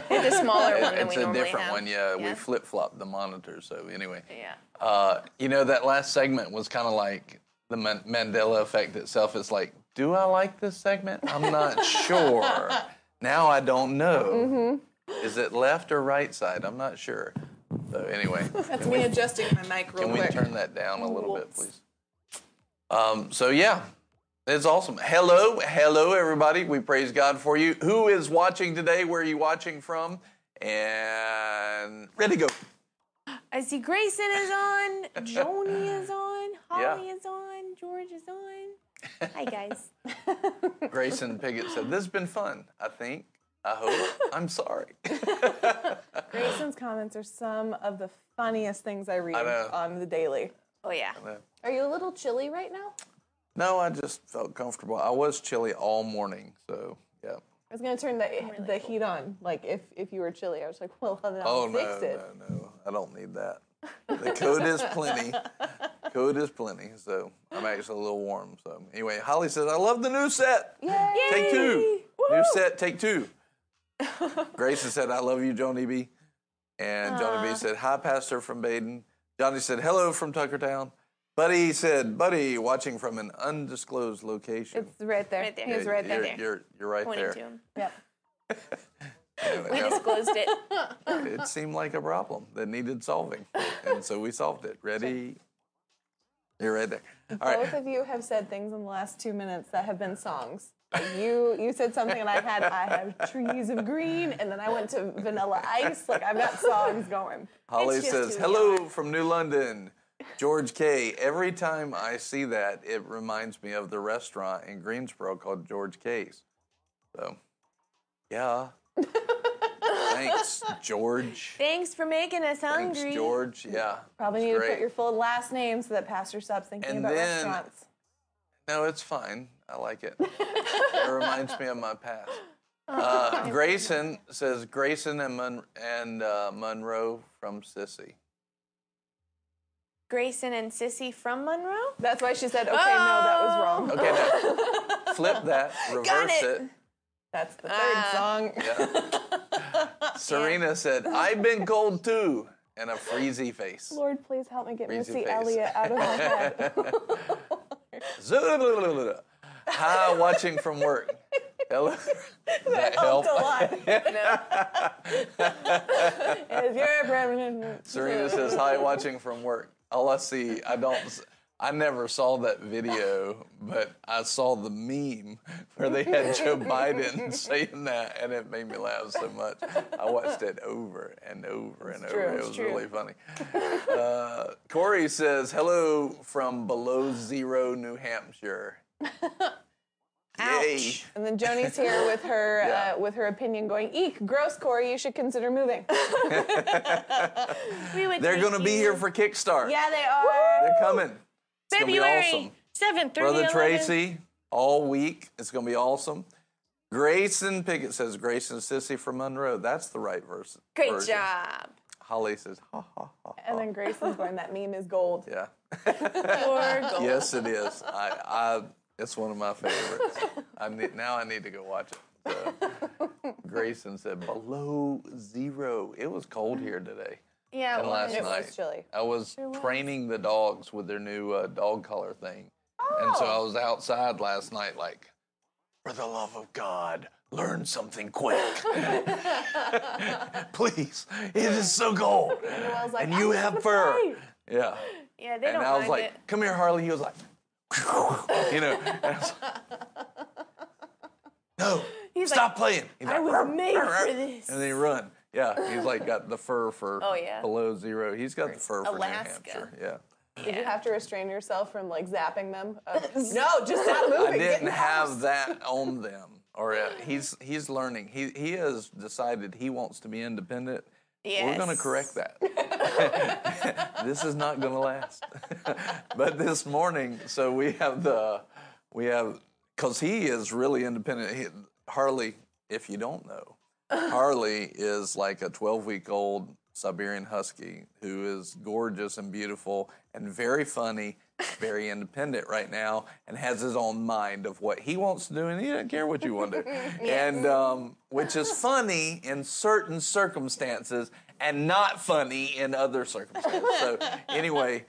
D: it's a smaller one than
A: it's
D: we
A: a different
D: have.
A: one. Yeah, we flip flop the monitors. So anyway,
D: Yeah.
A: uh, you know that last segment was kind of like the Man- Mandela effect itself. It's like, do I like this segment? I'm not sure. Now I don't know. Is it left or right side? I'm not sure. So anyway,
C: That's me adjusting my mic real
A: can we turn that down a little bit, please? Um, so yeah, it's awesome. Hello, hello, everybody. We praise God for you. Who is watching today? Where are you watching from? And ready to go.
D: I see Grayson is on, Joni is on,
A: Yeah.
D: Holly is on, George is on. Hi guys.
A: Grayson Piggott said, "This has been fun. I think. I hope. I'm sorry."
C: Grayson's comments are some of the funniest things I read
A: I
C: on the daily.
D: Oh yeah.
C: Are you a little chilly right now?
A: No, I just felt comfortable. I was chilly all morning, so yeah.
C: I was gonna turn the the heat on, like if if you were chilly. I was like, well, then I'll
A: Oh
C: fix
A: no,
C: it.
A: no, no! I don't need that. The code is plenty. Code is plenty. So I'm actually a little warm. So anyway, Holly says, "I love the new set.
C: Yay!
A: Take two. New set. Take two. Grayson said, "I love you, Johnny B." And Johnny B said, "Hi, Pastor from Badin." Johnny said, "Hello from Tuckertown." Buddy said, "Buddy, watching from an undisclosed location."
C: It's right there.
D: Right there.
C: He was right
A: you're,
C: there.
A: You're, you're right
D: Pointing
A: there.
D: to him.
C: Yep.
A: Anyway,
D: We disclosed it.
A: it seemed like a problem that needed solving, and so we solved it. Ready? You're right there. All
C: Both
A: right.
C: of you have said things in the last two minutes that have been songs. You you said something and I had I have trees of green and then I went to Vanilla Ice. Like I've got songs going.
A: Holly says, "Hello from New London." George K. Every time I see that, it reminds me of the restaurant in Greensboro called George K's. So, yeah. Thanks, George.
D: Thanks for making us hungry. Thanks.
A: George. Yeah.
C: Probably need to put your full last name so that Pastor stops thinking
A: And
C: about
A: then-
C: restaurants.
A: No, it's fine. I like it. it reminds me of my past. Uh, Grayson says Grayson and, Mon- and uh, Monroe from Sissy.
D: Grayson and Sissy from Monroe.
C: That's why she said, okay, no, that was wrong.
A: Okay, now flip that, reverse
D: it.
A: it.
C: That's the third
D: Ah.
C: song.
A: Serena said, I've been cold too, and a freezy face.
C: Lord, please help me get
A: Breezy
C: Missy
A: face.
C: Elliott out of my head.
A: Hi, watching from work. Hello. Does that help?
C: Helped a lot. If you're permanent-
A: Serena says, hi, watching from work. All I see, I don't, I never saw that video, but I saw the meme where they had Joe Biden saying that, and it made me laugh so much. I watched it over and over and over.
C: true,
A: it was
C: true.
A: really funny. Uh, Corey says, hello from below zero, New Hampshire. Yay.
C: And then Joni's here with her
A: Yeah.
C: uh, with her opinion going, eek, gross, Corey, you should consider moving.
D: We would
A: They're going to be here for Kickstart.
C: yeah, they are.
A: They're coming. It's going to be
D: February
A: awesome.
D: seventh through
A: Brother
D: the 11th.
A: Tracy, all week. It's going to be awesome. Grayson Pickett says, Grayson Sissy from Monroe. That's the right verse.
D: Great
A: version.
D: job.
A: Holly says, ha ha ha.
C: And then Grayson's going, that meme is gold.
A: Yeah.
D: Gold.
A: Yes, it is. I, I, it's one of my favorites. I need, now I need to go watch it. So, Grayson said, below zero. It was cold here today.
D: Yeah,
A: and last
D: was.
C: It was
A: night.
C: chilly.
A: I was training the dogs with their new uh, dog collar thing. And so I was outside last night, like, for the love of God, learn something quick. Please, it is so cold.
C: Noel's like,
A: and you have fur.
C: play."
A: Yeah.
D: Yeah, they
A: and
D: don't And
A: I was like,
D: it.
A: come here, Harley. He was like, you know. and was no,
D: He's
A: stop
D: like,
A: playing. He's
D: I
A: like,
D: was made for this.
A: And then he run. Yeah, he's like got the fur for
D: Oh, yeah.
A: below zero. He's got the fur for
D: Alaska.
A: New Hampshire. Yeah.
C: Did you have to restrain yourself from like zapping them? Uh, no, just stop moving.
A: I didn't have that on them. Or uh, he's he's learning. He he has decided he wants to be independent. We're going to correct that. this is not going to last. but this morning, so we have the we have because he is really independent. He, Harley, if you don't know, Harley is like a 12 week old Siberian Husky who is gorgeous and beautiful and very funny, very independent right now, and has his own mind of what he wants to do, and he doesn't care what you want to do. And um, which is funny in certain circumstances and not funny in other circumstances. So anyway.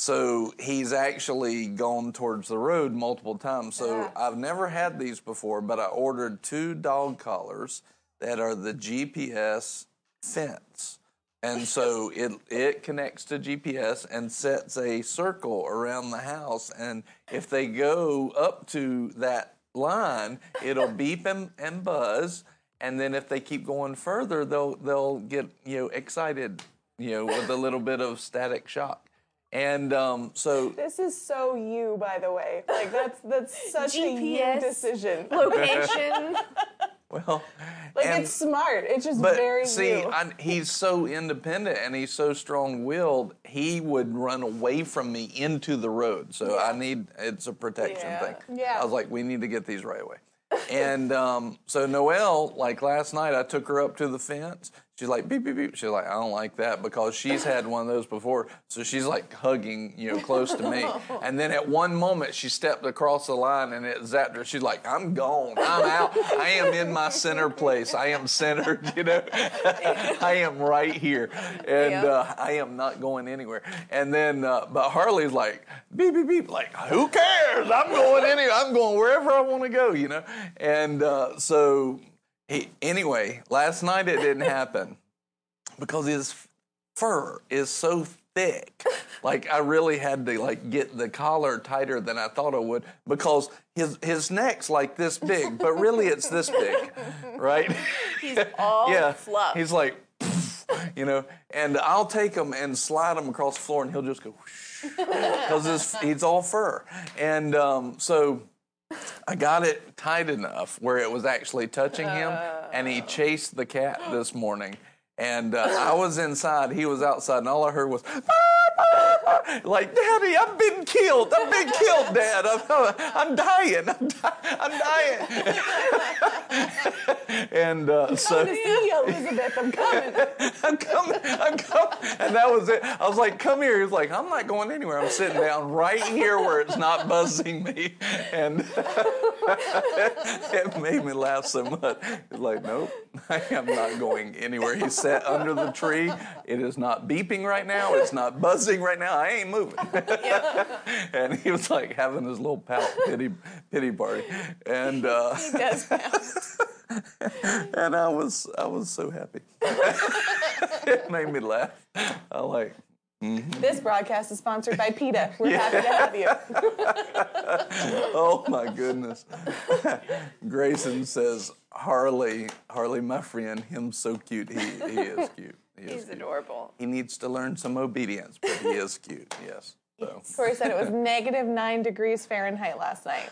A: So he's actually gone towards the road multiple times. So I've never had these before, but I ordered two dog collars that are the GPS fence. And so it it connects to GPS and sets a circle around the house. And if they go up to that line, it'll beep and, and buzz. And then if they keep going further, they'll they'll get you know excited, you know, with a little bit of static shock. And um, so
C: This is so you, by the way. Like that's that's such a you decision.
E: Location.
A: well,
C: Like
A: and-
C: it's smart. It's just
A: But
C: very
A: see. I, he's so independent and he's so strong-willed. He would run away from me into the road. So I need it's a protection
C: Yeah.
A: thing.
C: Yeah.
A: I was like, we need to get these right away. and um, so Noelle, like last night, I took her up to the fence. She's like beep beep beep. She's like, I don't like that because she's had one of those before. So she's like hugging, you know, close to me. And then at one moment, she stepped across the line and it zapped her. She's like, I'm gone. I'm out. I am in my center place. I am centered. You know, I am right here, and
D: Yeah.
A: uh, I am not going anywhere. And then, uh, but Harley's like beep beep beep. Like, who cares? I'm going anywhere. I'm going wherever I want to go. You know. And uh, so he, anyway, last night it didn't happen because his fur is so thick. Like I really had to like get the collar tighter than I thought I would because his his neck's like this big, but really it's this big, right?
D: He's all
A: yeah.
D: fluff.
A: He's like, you know, and I'll take him and slide him across the floor, and he'll just go because he's all fur, and um, so. I got it tight enough where it was actually touching him, and he chased the cat this morning. And uh, I was inside, he was outside, and all I heard was, like, Daddy, I've been killed. I've been killed, Dad. I'm, I'm dying. I'm, di- I'm dying. and uh, so.
C: See, Elizabeth, I'm coming.
A: I'm coming, I'm coming. And that was it. I was like, come here. He was like, I'm not going anywhere. I'm sitting down right here where it's not buzzing me. And it made me laugh so much. He's like, nope, I am not going anywhere. He sat under the tree. It is not beeping right now. It's not buzzing right now. I ain't moving. and he was like having his little pout pity, pity party. And, uh, and I was, I was so happy. it made me laugh. I like,
C: This broadcast is sponsored by PETA. We're happy to have you.
A: oh my goodness. Grayson says, Harley, Harley, my friend, him so cute. He, he is cute. He is
D: He's
A: cute.
D: adorable.
A: He needs to learn some obedience, but he is cute. Yes. So.
C: Corey said it was negative nine degrees Fahrenheit last night.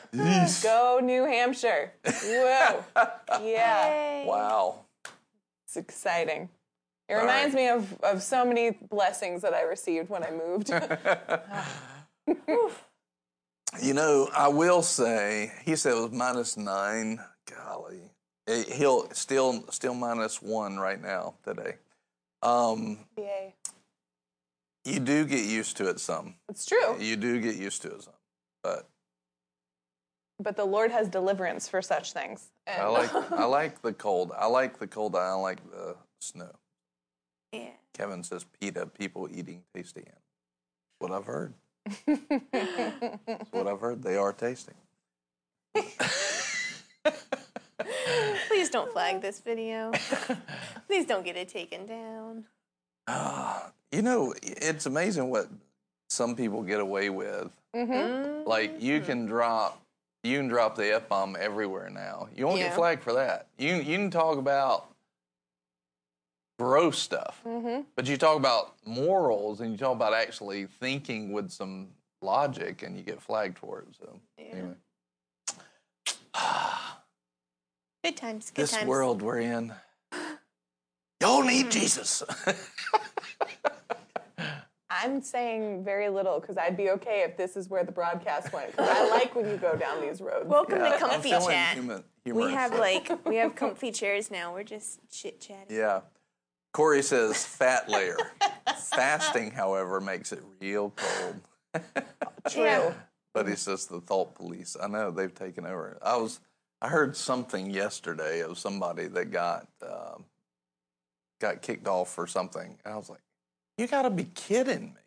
C: Go New Hampshire. Whoa. Yeah.
A: Wow.
C: It's exciting. It reminds me of, of so many blessings that I received when I moved.
A: You know, I will say, he said it was minus nine. Golly. He'll still still minus one right now today. Um, you do get used to it some.
C: It's true.
A: You do get used to it some. But
C: But the Lord has deliverance for such things. And
A: I like I like the cold. I like the cold. I don't like the snow.
D: Yeah.
A: Kevin says PETA, people eating tasty ants. What I've heard. What I've heard. They are tasty.
D: Please don't flag this video. Please don't get it taken down.
A: Ah, you know, it's amazing what some people get away with. Mm-hmm. Like you mm-hmm. can drop, you can drop the f bomb everywhere now. You won't
D: Yeah.
A: get flagged for that. You you can talk about gross stuff, mm-hmm. but you talk about morals and you talk about actually thinking with some logic, and you get flagged for it. So anyway,
D: Good times. Good
A: this
D: times.
A: world we're in, y'all need hmm. Jesus.
C: I'm saying very little because I'd be okay if this is where the broadcast went. Because I like when you go down these roads.
D: Welcome
A: Yeah,
D: to
A: I'm
D: Comfy
A: feeling
D: Chat.
A: human-
D: we
A: humorous.
D: have like we have comfy chairs now. We're just chit chatting.
A: Yeah. Corey says fat layer. Fasting, however, makes it real cold.
C: True.
A: But he says the thought police. I know they've taken over. I was, I heard something yesterday of somebody that got um, got kicked off for something, and I was like, "You got to be kidding me!"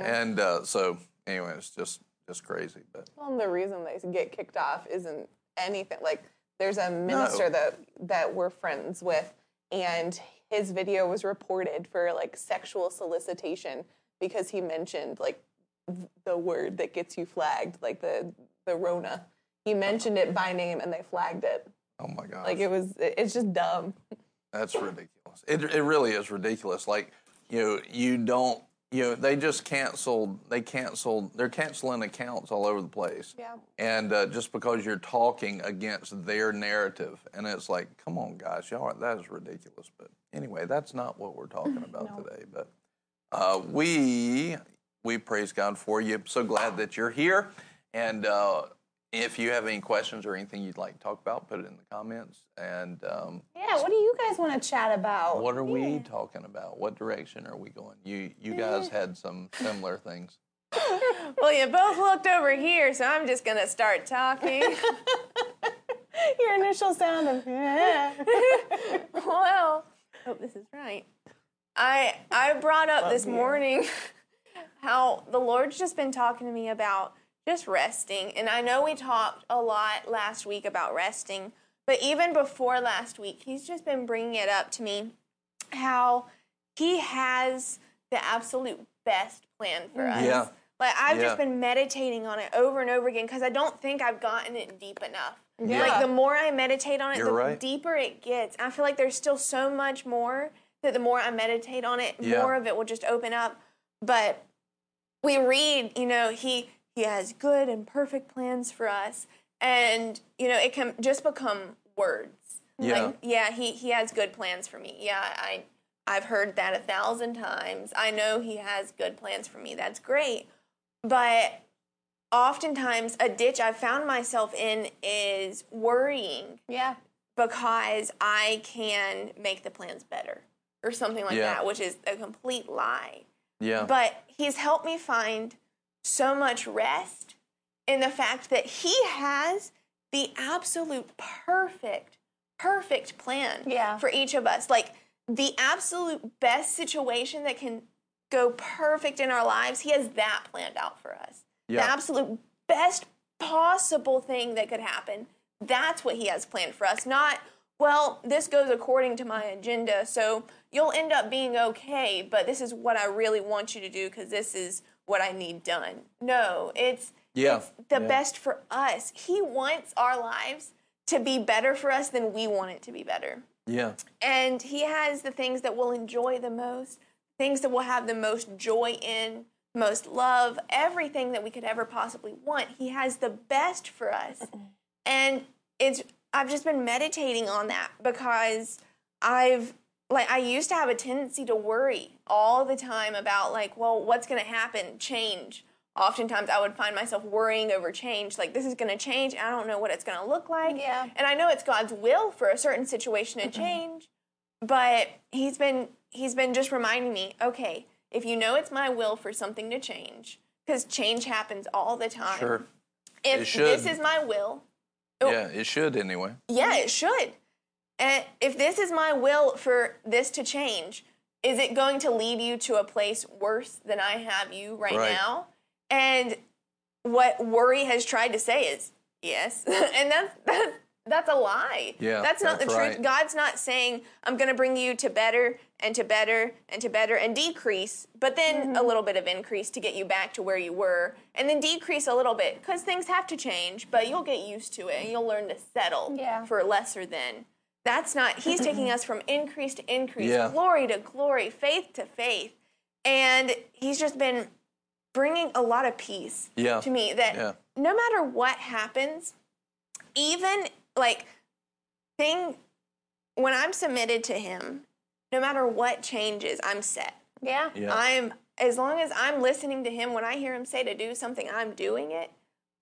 A: And uh, so, anyway, it's just just crazy. But
C: Well, the reason they get kicked off isn't anything like there's a minister that that we're friends with, and his video was reported for like sexual solicitation because he mentioned like the word that gets you flagged, like the the Rona. He mentioned it by name and they flagged it.
A: oh my gosh,
C: Like it was, it's just dumb.
A: That's ridiculous. It it really is ridiculous. Like you know, you don't you know they just canceled. They canceled. They're canceling accounts all over the place.
C: Yeah.
A: And uh, just because you're talking against their narrative, and it's like, come on, guys, y'all, that is ridiculous. But anyway, that's not what we're talking about today. But uh, we we praise God for you. So glad that you're here. And uh, if you have any questions or anything you'd like to talk about, put it in the comments. And um,
C: Yeah, what do you guys want to chat about?
A: what are we talking about? What direction are we going? You you guys had some similar things.
D: Well, you both looked over here, so I'm just gonna start talking.
C: Your initial sound of
D: well, hope this is right. I I brought up this morning how the Lord's just been talking to me about just resting, and I know we talked a lot last week about resting, but even before last week, He's just been bringing it up to me how He has the absolute best plan for mm, us.
A: Yeah.
D: Like I've
A: Yeah.
D: just been meditating on it over and over again because I don't think I've gotten it deep enough.
C: Yeah.
D: Like the more I meditate on it,
A: You're
D: the
A: right.
D: deeper it gets. I feel like there's still so much more that the more I meditate on it,
A: Yeah.
D: more of it will just open up. But we read, you know, he he has good and perfect plans for us, and you know, it can just become words.
A: Yeah.
D: Like, yeah, he he has good plans for me. Yeah, I I've heard that a thousand times. I know he has good plans for me. That's great. But oftentimes a ditch I've found myself in is worrying
C: Yeah.
D: because I can make the plans better or something like
A: Yeah.
D: that, which is a complete lie.
A: Yeah.
D: But he's helped me find so much rest in the fact that he has the absolute perfect, perfect plan
C: Yeah.
D: for each of us. Like the absolute best situation that can go perfect in our lives, he has that planned out for us. The absolute best possible thing that could happen. That's what he has planned for us. Not, well, this goes according to my agenda, so you'll end up being okay, but this is what I really want you to do because this is what I need done. No, it's
A: Yeah.
D: it's the
A: Yeah.
D: best for us. He wants our lives to be better for us than we want it to be better.
A: yeah.
D: And he has the things that we'll enjoy the most, things that we'll have the most joy in, most love, everything that we could ever possibly want. He has the best for us. And it's I've just been meditating on that because I've like I used to have a tendency to worry all the time about like, well, what's going to happen? Change. Oftentimes I would find myself worrying over change, like this is going to change. I don't know what it's going to look like.
C: Yeah.
D: And I know it's God's will for a certain situation to change, but he's been he's been just reminding me, okay, if you know it's my will for something to change, because change happens all the time.
A: Sure.
D: If
A: It should.
D: this is my will, Oh.
A: Yeah. It should anyway.
D: yeah, it should. And if this is my will for this to change, is it going to lead you to a place worse than I have you right,
A: Right.
D: now? And what worry has tried to say is yes. and that's, that's that's a lie.
A: Yeah,
D: That's not
A: that's
D: the truth. God's not saying I'm going to bring you to better and to better and to better and decrease, but then mm-hmm. a little bit of increase to get you back to where you were, and then decrease a little bit because things have to change, but you'll get used to it and you'll learn to settle
C: Yeah.
D: for lesser than. That's not, he's taking us from increase to increase,
A: Yeah.
D: glory to glory, faith to faith. And he's just been bringing a lot of peace
A: Yeah.
D: to me that
A: Yeah.
D: no matter what happens, even like thing when I'm submitted to him, no matter what changes, I'm set.
C: Yeah.
A: Yeah.
D: I'm as long as I'm listening to him when I hear him say to do something, I'm doing it.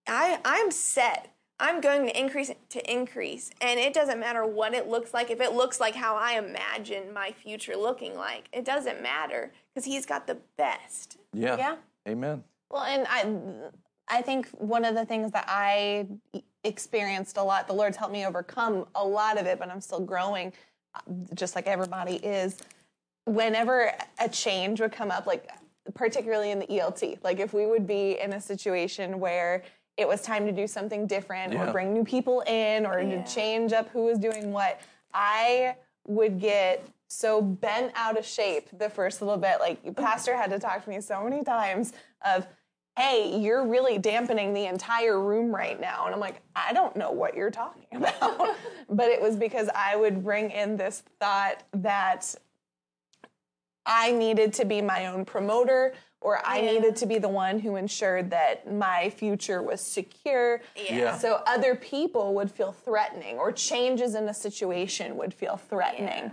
D: I I'm set. I'm going to increase to increase, and it doesn't matter what it looks like. If it looks like how I imagine my future looking like, it doesn't matter because He's got the best.
A: Yeah.
C: Yeah.
A: Amen.
C: Well, and I, I think one of the things that I experienced a lot, the Lord's helped me overcome a lot of it, but I'm still growing, uh, just like everybody is. Whenever a change would come up, like particularly in the ELT, like if we would be in a situation where it was time to do something different
A: Yeah.
C: or bring new people in or
D: Yeah.
C: to change up who was doing what, I would get so bent out of shape the first little bit. Like Pastor had to talk to me so many times of, hey, you're really dampening the entire room right now. And I'm like, I don't know what you're talking about. but it was because I would bring in this thought that I needed to be my own promoter or I
D: Yeah.
C: needed to be the one who ensured that my future was secure.
A: Yeah.
C: So other people would feel threatening or changes in the situation would feel threatening.
D: Yeah.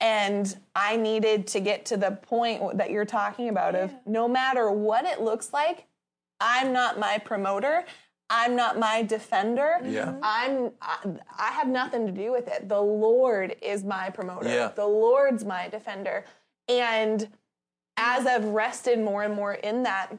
C: And I needed to get to the point that you're talking about of no matter what it looks like, I'm not my promoter. I'm not my defender.
A: Yeah. Mm-hmm.
C: I'm I, I have nothing to do with it. The Lord is my promoter.
A: Yeah.
C: The Lord's my defender. And as I've rested more and more in that,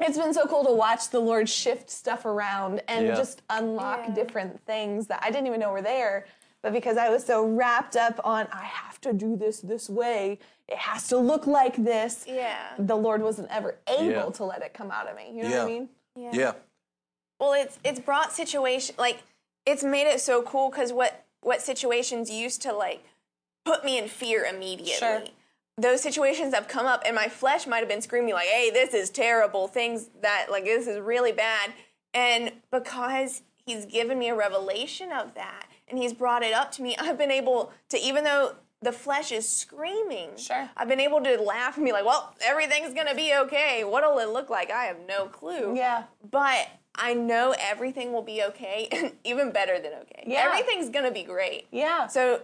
C: it's been so cool to watch the Lord shift stuff around and
A: Yeah.
C: just unlock
D: Yeah.
C: different things that I didn't even know were there. But because I was so wrapped up on, I have to do this this way, it has to look like this,
D: Yeah.
C: the Lord wasn't ever able
A: Yeah.
C: to let it come out of me. You know
A: Yeah.
C: what I mean?
A: Yeah. yeah.
D: Well, it's it's brought situation like it's made it so cool because what what situations used to like put me in fear immediately.
C: Sure.
D: Those situations have come up, and my flesh might have been screaming like, "Hey, this is terrible! Things that like this is really bad." And because He's given me a revelation of that, and He's brought it up to me, I've been able to, even though the flesh is screaming,
C: Sure.
D: I've been able to laugh and be like, "Well, everything's gonna be okay. What'll it look like? I have no clue."
C: Yeah.
D: but I know everything will be okay, even better than okay.
C: Yeah.
D: Everything's gonna be great.
C: Yeah.
D: So,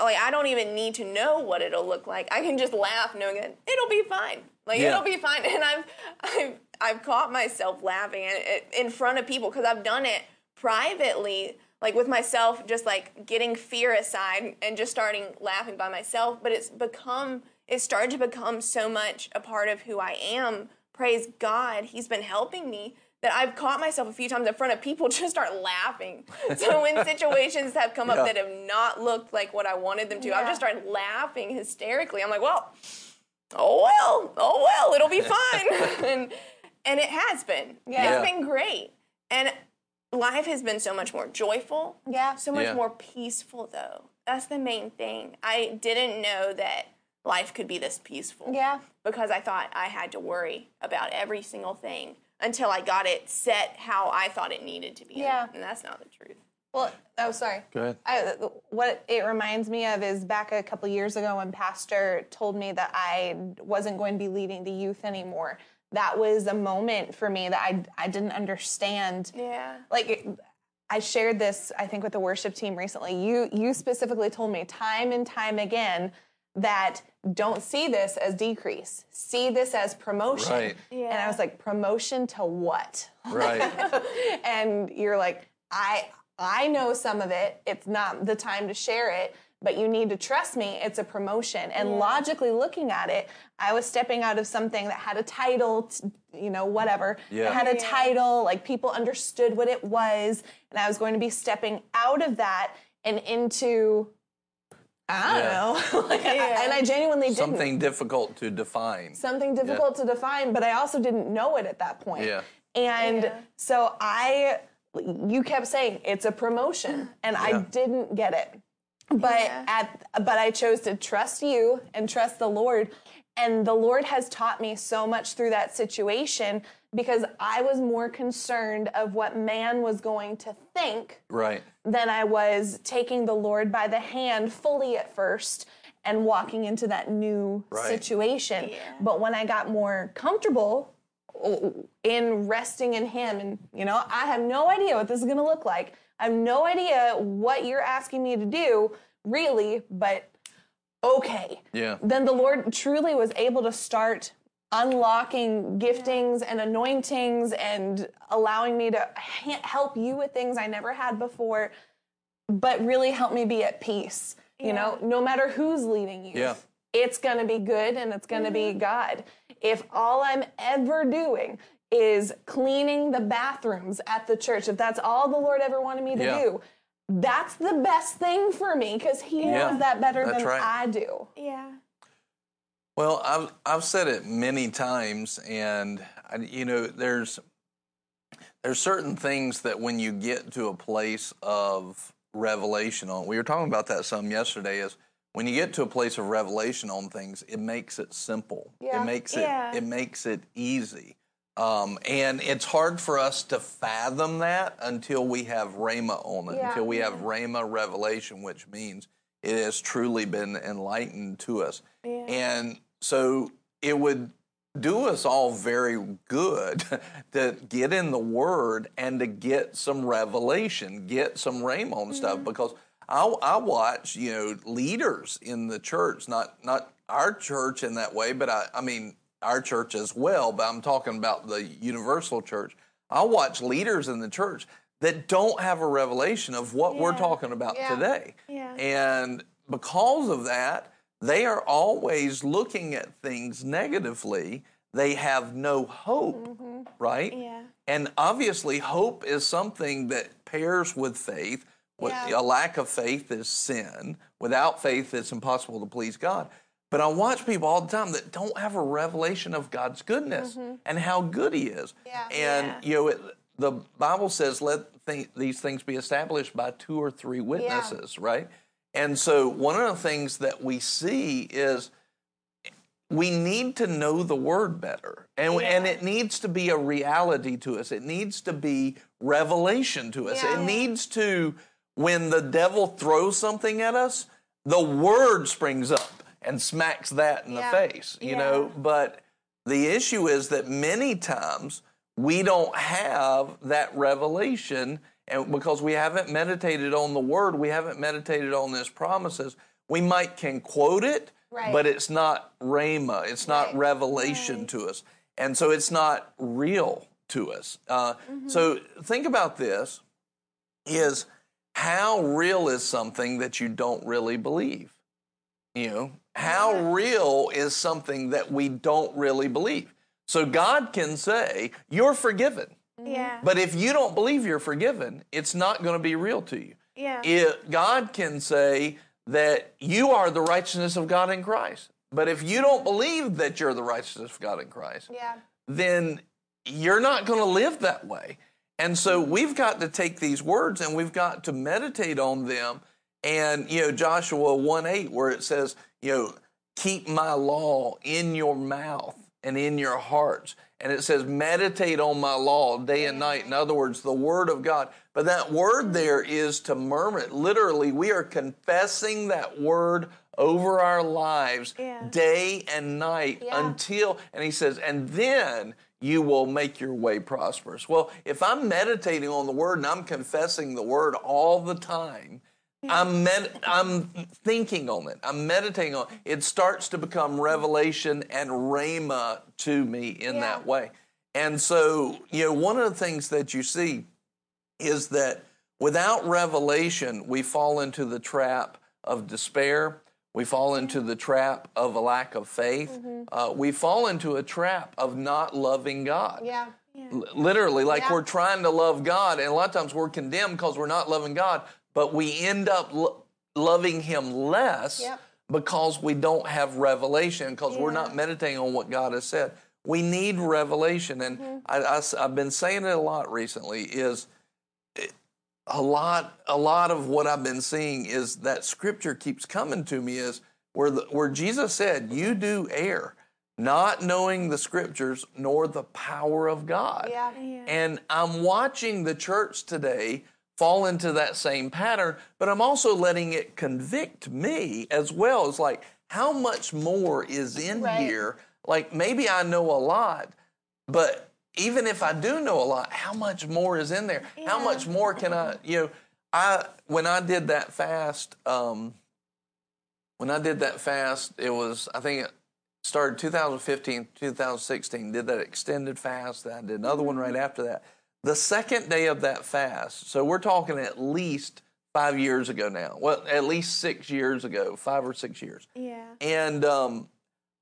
D: like, I don't even need to know what it'll look like. I can just laugh knowing that it'll be fine. Like,
A: Yeah.
D: it'll be fine. And I've, I've, I've caught myself laughing in- in front of people because I've done it privately, like with myself, just like getting fear aside and just starting laughing by myself. But it's become, it started to become so much a part of who I am. Praise God, He's been helping me that I've caught myself a few times in front of people just start laughing. So when situations have come up that have not looked like what I wanted them to, I've just started laughing hysterically. I'm like, well, oh well, oh well, it'll be fine. and and it has been.
C: Yeah.
D: It's been great. And life has been so much more joyful.
C: Yeah.
D: So much
A: Yeah.
D: more peaceful though. That's the main thing. I didn't know that life could be this peaceful
C: Yeah.
D: because I thought I had to worry about every single thing until I got it set how I thought it needed to be.
C: Yeah.
D: And that's not the truth.
C: Well, oh, sorry.
A: Go ahead.
C: I, what it reminds me of is back a couple years ago when Pastor told me that I wasn't going to be leading the youth anymore. That was a moment for me that I, I didn't understand.
D: Yeah.
C: Like, I shared this, I think, with the worship team recently. You, you specifically told me time and time again that don't see this as decrease, see this as promotion.
A: Right.
C: And I was like, promotion to what?
A: Right.
C: and you're like, I I know some of it. It's not the time to share it, but you need to trust me. It's a promotion. And logically looking at it, I was stepping out of something that had a title, t- you know, whatever.
A: Yeah.
C: It had a
D: Yeah.
C: title, like people understood what it was, and I was going to be stepping out of that and into I don't
A: Yeah.
C: know. Like, I- and I genuinely didn't
A: Something difficult to define.
C: something difficult to define, but I also didn't know it at that point.
A: Yeah.
C: And
D: Yeah.
C: so I, you kept saying it's a promotion, and I didn't get it. But
D: Yeah.
C: at, but I chose to trust you and trust the Lord, and the Lord has taught me so much through that situation because I was more concerned of what man was going to think
A: Right.
C: than I was taking the Lord by the hand fully at first and walking into that new
A: Right.
C: situation.
D: Yeah.
C: But when I got more comfortable in resting in Him, and you know, I have no idea what this is going to look like. I have no idea what you're asking me to do, really, but okay.
A: Yeah.
C: Then the Lord truly was able to start unlocking giftings and anointings and allowing me to ha- help you with things I never had before, but really help me be at peace. You know, no matter who's leading you,
A: Yeah.
C: it's going to be good and it's going to
E: Mm-hmm.
C: be God. If all I'm ever doing is cleaning the bathrooms at the church, if that's all the Lord ever wanted me to
A: Yeah.
C: do, that's the best thing for me because He
A: Yeah,
C: knows that better than
A: right.
C: I do.
E: Yeah.
A: Well, I've I've said it many times, and I, you know, there's there's certain things that when you get to a place of revelation on, we were talking about that some yesterday. Is when you get to a place of revelation on things, it makes it simple.
C: Yeah.
A: It makes it
E: Yeah.
A: it makes it easy. Um, and it's hard for us to fathom that until we have Rhema on it,
C: Yeah.
A: until we have Rhema revelation, which means it has truly been enlightened to us. And so it would do us all very good to get in the Word and to get some revelation, get some rhema on stuff, because I, I watch, you know, leaders in the church, not not our church in that way, but I, I mean our church as well. But I'm talking about the universal church. I watch leaders in the church that don't have a revelation of what we're talking about
C: Yeah.
A: today.
E: Yeah.
A: And because of that, they are always looking at things negatively. They have no hope, mm-hmm. right?
E: Yeah.
A: And obviously, hope is something that pairs with faith. What-
C: Yeah.
A: A lack of faith is sin. Without faith, it's impossible to please God. But I watch people all the time that don't have a revelation of God's goodness mm-hmm. and how good He is.
C: Yeah.
A: And
E: Yeah.
A: you know, it, the Bible says, "Let th- these things be established by two or three witnesses." Right. And so, one of the things that we see is we need to know the word better and, and it needs to be a reality to us it needs to be revelation to us
C: Yeah.
A: it needs to when the devil throws something at us the word springs up and smacks that in
C: Yeah.
A: the face you know but the issue is that many times we don't have that revelation and because we haven't meditated on the word we haven't meditated on his promises we might can quote it
C: Right.
A: but it's not rhema it's not
C: Right.
A: revelation to us and so it's not real to us uh,
C: Mm-hmm.
A: so think about this is how real is something that you don't really believe you know how real is something that we don't really believe so god can say you're forgiven mm-hmm.
E: Yeah.
A: but if you don't believe you're forgiven it's not going to be real to you
E: Yeah.
A: it, God can say that you are the righteousness of God in Christ. But if you don't believe that you're the righteousness of God in Christ,
C: Yeah.
A: then you're not going to live that way. And so mm-hmm. we've got to take these words and we've got to meditate on them. And, you know, Joshua 1 8, where it says, you know, keep my law in your mouth and in your hearts. And it says, meditate on my law day and night. In other words, the word of God. But that word there is to murmur. Literally, we are confessing that word over our lives
E: Yeah.
A: day and night
C: Yeah.
A: until, and he says, and then you will make your way prosperous. Well, if I'm meditating on the word and I'm confessing the word all the time, I'm med- I'm thinking on it. I'm meditating on it. It starts to become revelation and rhema to me in that way. And so, you know, one of the things that you see is that without revelation, we fall into the trap of despair. We fall into the trap of a lack of faith. Uh, we fall into a trap of not loving God.
C: Yeah.
A: L- literally, like
C: Yeah.
A: we're trying to love God, and a lot of times we're condemned because we're not loving God, but we end up lo- loving Him less
C: Yep.
A: because we don't have revelation, because we're not meditating on what God has said. We need revelation, and
C: Mm-hmm.
A: I, have been saying it a lot recently. Is it- a lot, a lot of what I've been seeing is that Scripture keeps coming to me is where the, where Jesus said, "You do err Not knowing the scriptures nor the power of God.
C: Yeah.
A: And I'm watching the church today fall into that same pattern, but I'm also letting it convict me as well. It's like, how much more is in
C: Right.
A: here? Like, maybe I know a lot, but even if I do know a lot, how much more is in there? How much more can I, you know, I, when I did that fast, um, when I did that fast, it was, I think, it started 2015, 2016, did that extended fast. Then I did another one right after that. The second day of that fast, so we're talking at least five years ago now. Well, at least six years ago, five or six years.
E: Yeah.
A: And um,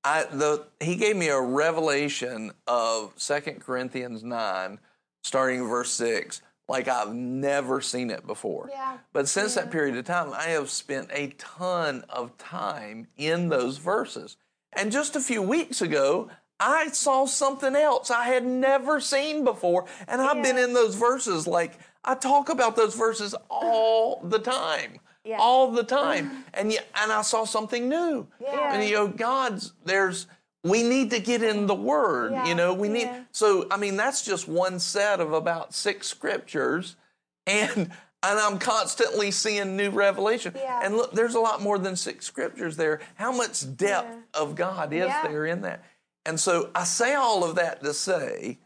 A: I the he gave me a revelation of Second Corinthians nine, starting verse six, like I've never seen it before.
C: Yeah.
A: But since that period of time, I have spent a ton of time in those verses. And just a few weeks ago, I saw something else I had never seen before, and I've been in those verses like I talk about those verses all the time.
E: Yeah.
A: All the time. And yet, and I saw something new.
C: Yeah.
A: And you know, God's there's we need to get in the word.
C: Yeah.
A: You know, we need
E: Yeah.
A: so I mean that's just one set of about six scriptures. And and I'm constantly seeing new revelation.
C: Yeah.
A: And look, there's a lot more than six scriptures there. How much depth of God is
C: Yeah.
A: there in that? And so I say all of that to say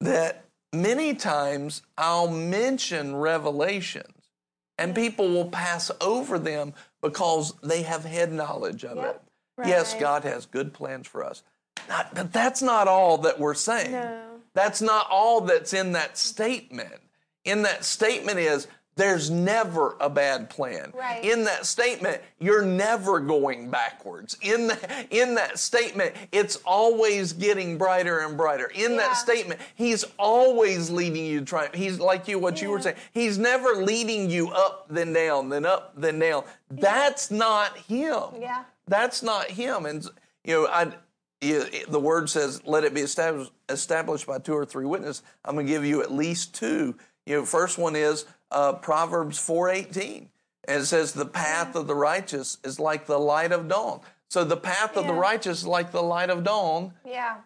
A: that many times I'll mention revelations and people will pass over them because they have head knowledge of it. Yes, God has good plans for us. Not, but that's not all that we're saying.
E: No.
A: That's not all that's in that statement. In that statement is there's never a bad plan.
C: Right.
A: In that statement, you're never going backwards. In the, in that statement, it's always getting brighter and brighter. In
C: Yeah.
A: that statement, he's always leading you to triumph. He's like you, what you were saying. He's never leading you up then down, then up then down. That's not him.
C: Yeah.
A: That's not him. And you know, I the word says, "Let it be established, established by two or three witnesses." I'm going to give you at least two. You know, first one is uh, Proverbs 4:18, and it says, "The path of the righteous is like the light of dawn." So the path of the righteous is like the light of dawn.
C: Yeah.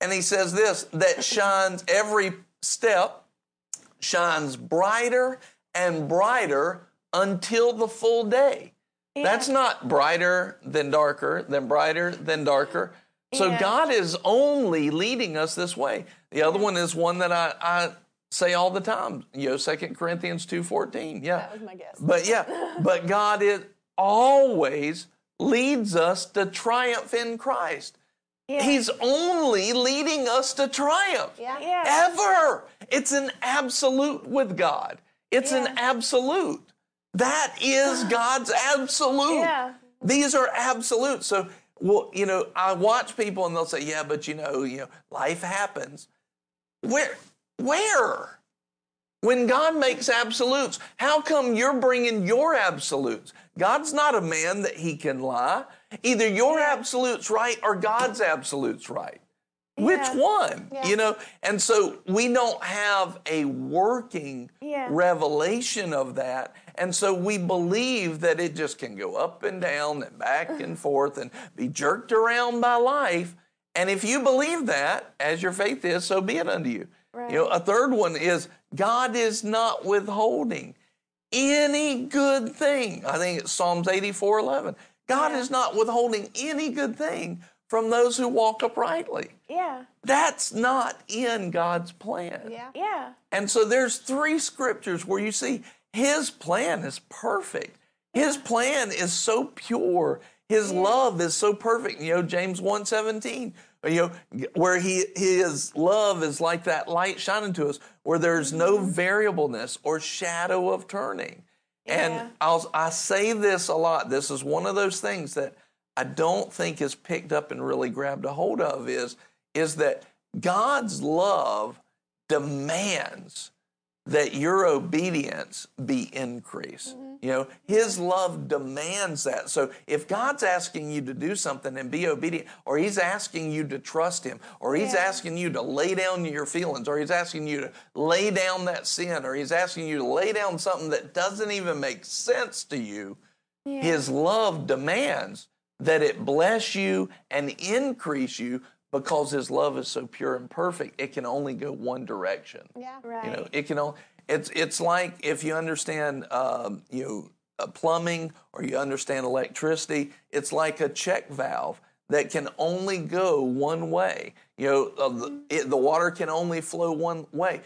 A: And he says this that shines every step shines brighter and brighter until the full day. That's not brighter than darker, than brighter than darker. So
E: Yeah.
A: God is only leading us this way. The other one is one that I, I say all the time, you know, 2 Corinthians 2.14. Yeah.
C: That was my guess.
A: But yeah, but God is always leads us to triumph in Christ. He's only leading us to triumph.
C: Yeah.
E: Yeah.
A: Ever. It's an absolute with God. It's an absolute. That is God's absolute.
E: Yeah.
A: These are absolute. So, well, you know, I watch people and they'll say, "Yeah, but you know, you know, life happens." Where, where? When God makes absolutes, how come you're bringing your absolutes? God's not a man that he can lie. Either your absolutes right or God's absolutes right. Which one?
C: Yeah.
A: You know, and so we don't have a working
E: Yeah.
A: revelation of that. And so we believe that it just can go up and down and back and forth and be jerked around by life. And if you believe that, as your faith is, so be it unto you. You know, a third one is God is not withholding any good thing. I think it's Psalms 84 11. God is not withholding any good thing from those who walk uprightly.
E: Yeah.
A: That's not in God's plan.
C: Yeah.
E: Yeah.
A: And so there's three scriptures where you see his plan is perfect. His plan is so pure. His love is so perfect. You know, James 1:17, you know, where he his love is like that light shining to us, where there's no mm-hmm. variableness or shadow of turning. And I'll I say this a lot. This is one of those things that I don't think is picked up and really grabbed a hold of is is that God's love demands that your obedience be increased. Mm-hmm. You know, his love demands that. So if God's asking you to do something and be obedient, or he's asking you to trust him, or he's asking you to lay down your feelings, or he's asking you to lay down that sin, or he's asking you to lay down something that doesn't even make sense to you, his love demands that it bless you and increase you because his love is so pure and perfect. It can only go one direction.
C: Yeah.
E: Right.
A: You know, it can only. It's it's like if you understand, um, you know, uh, plumbing or you understand electricity. It's like a check valve that can only go one way. You know, uh, the, it, the water can only flow one way.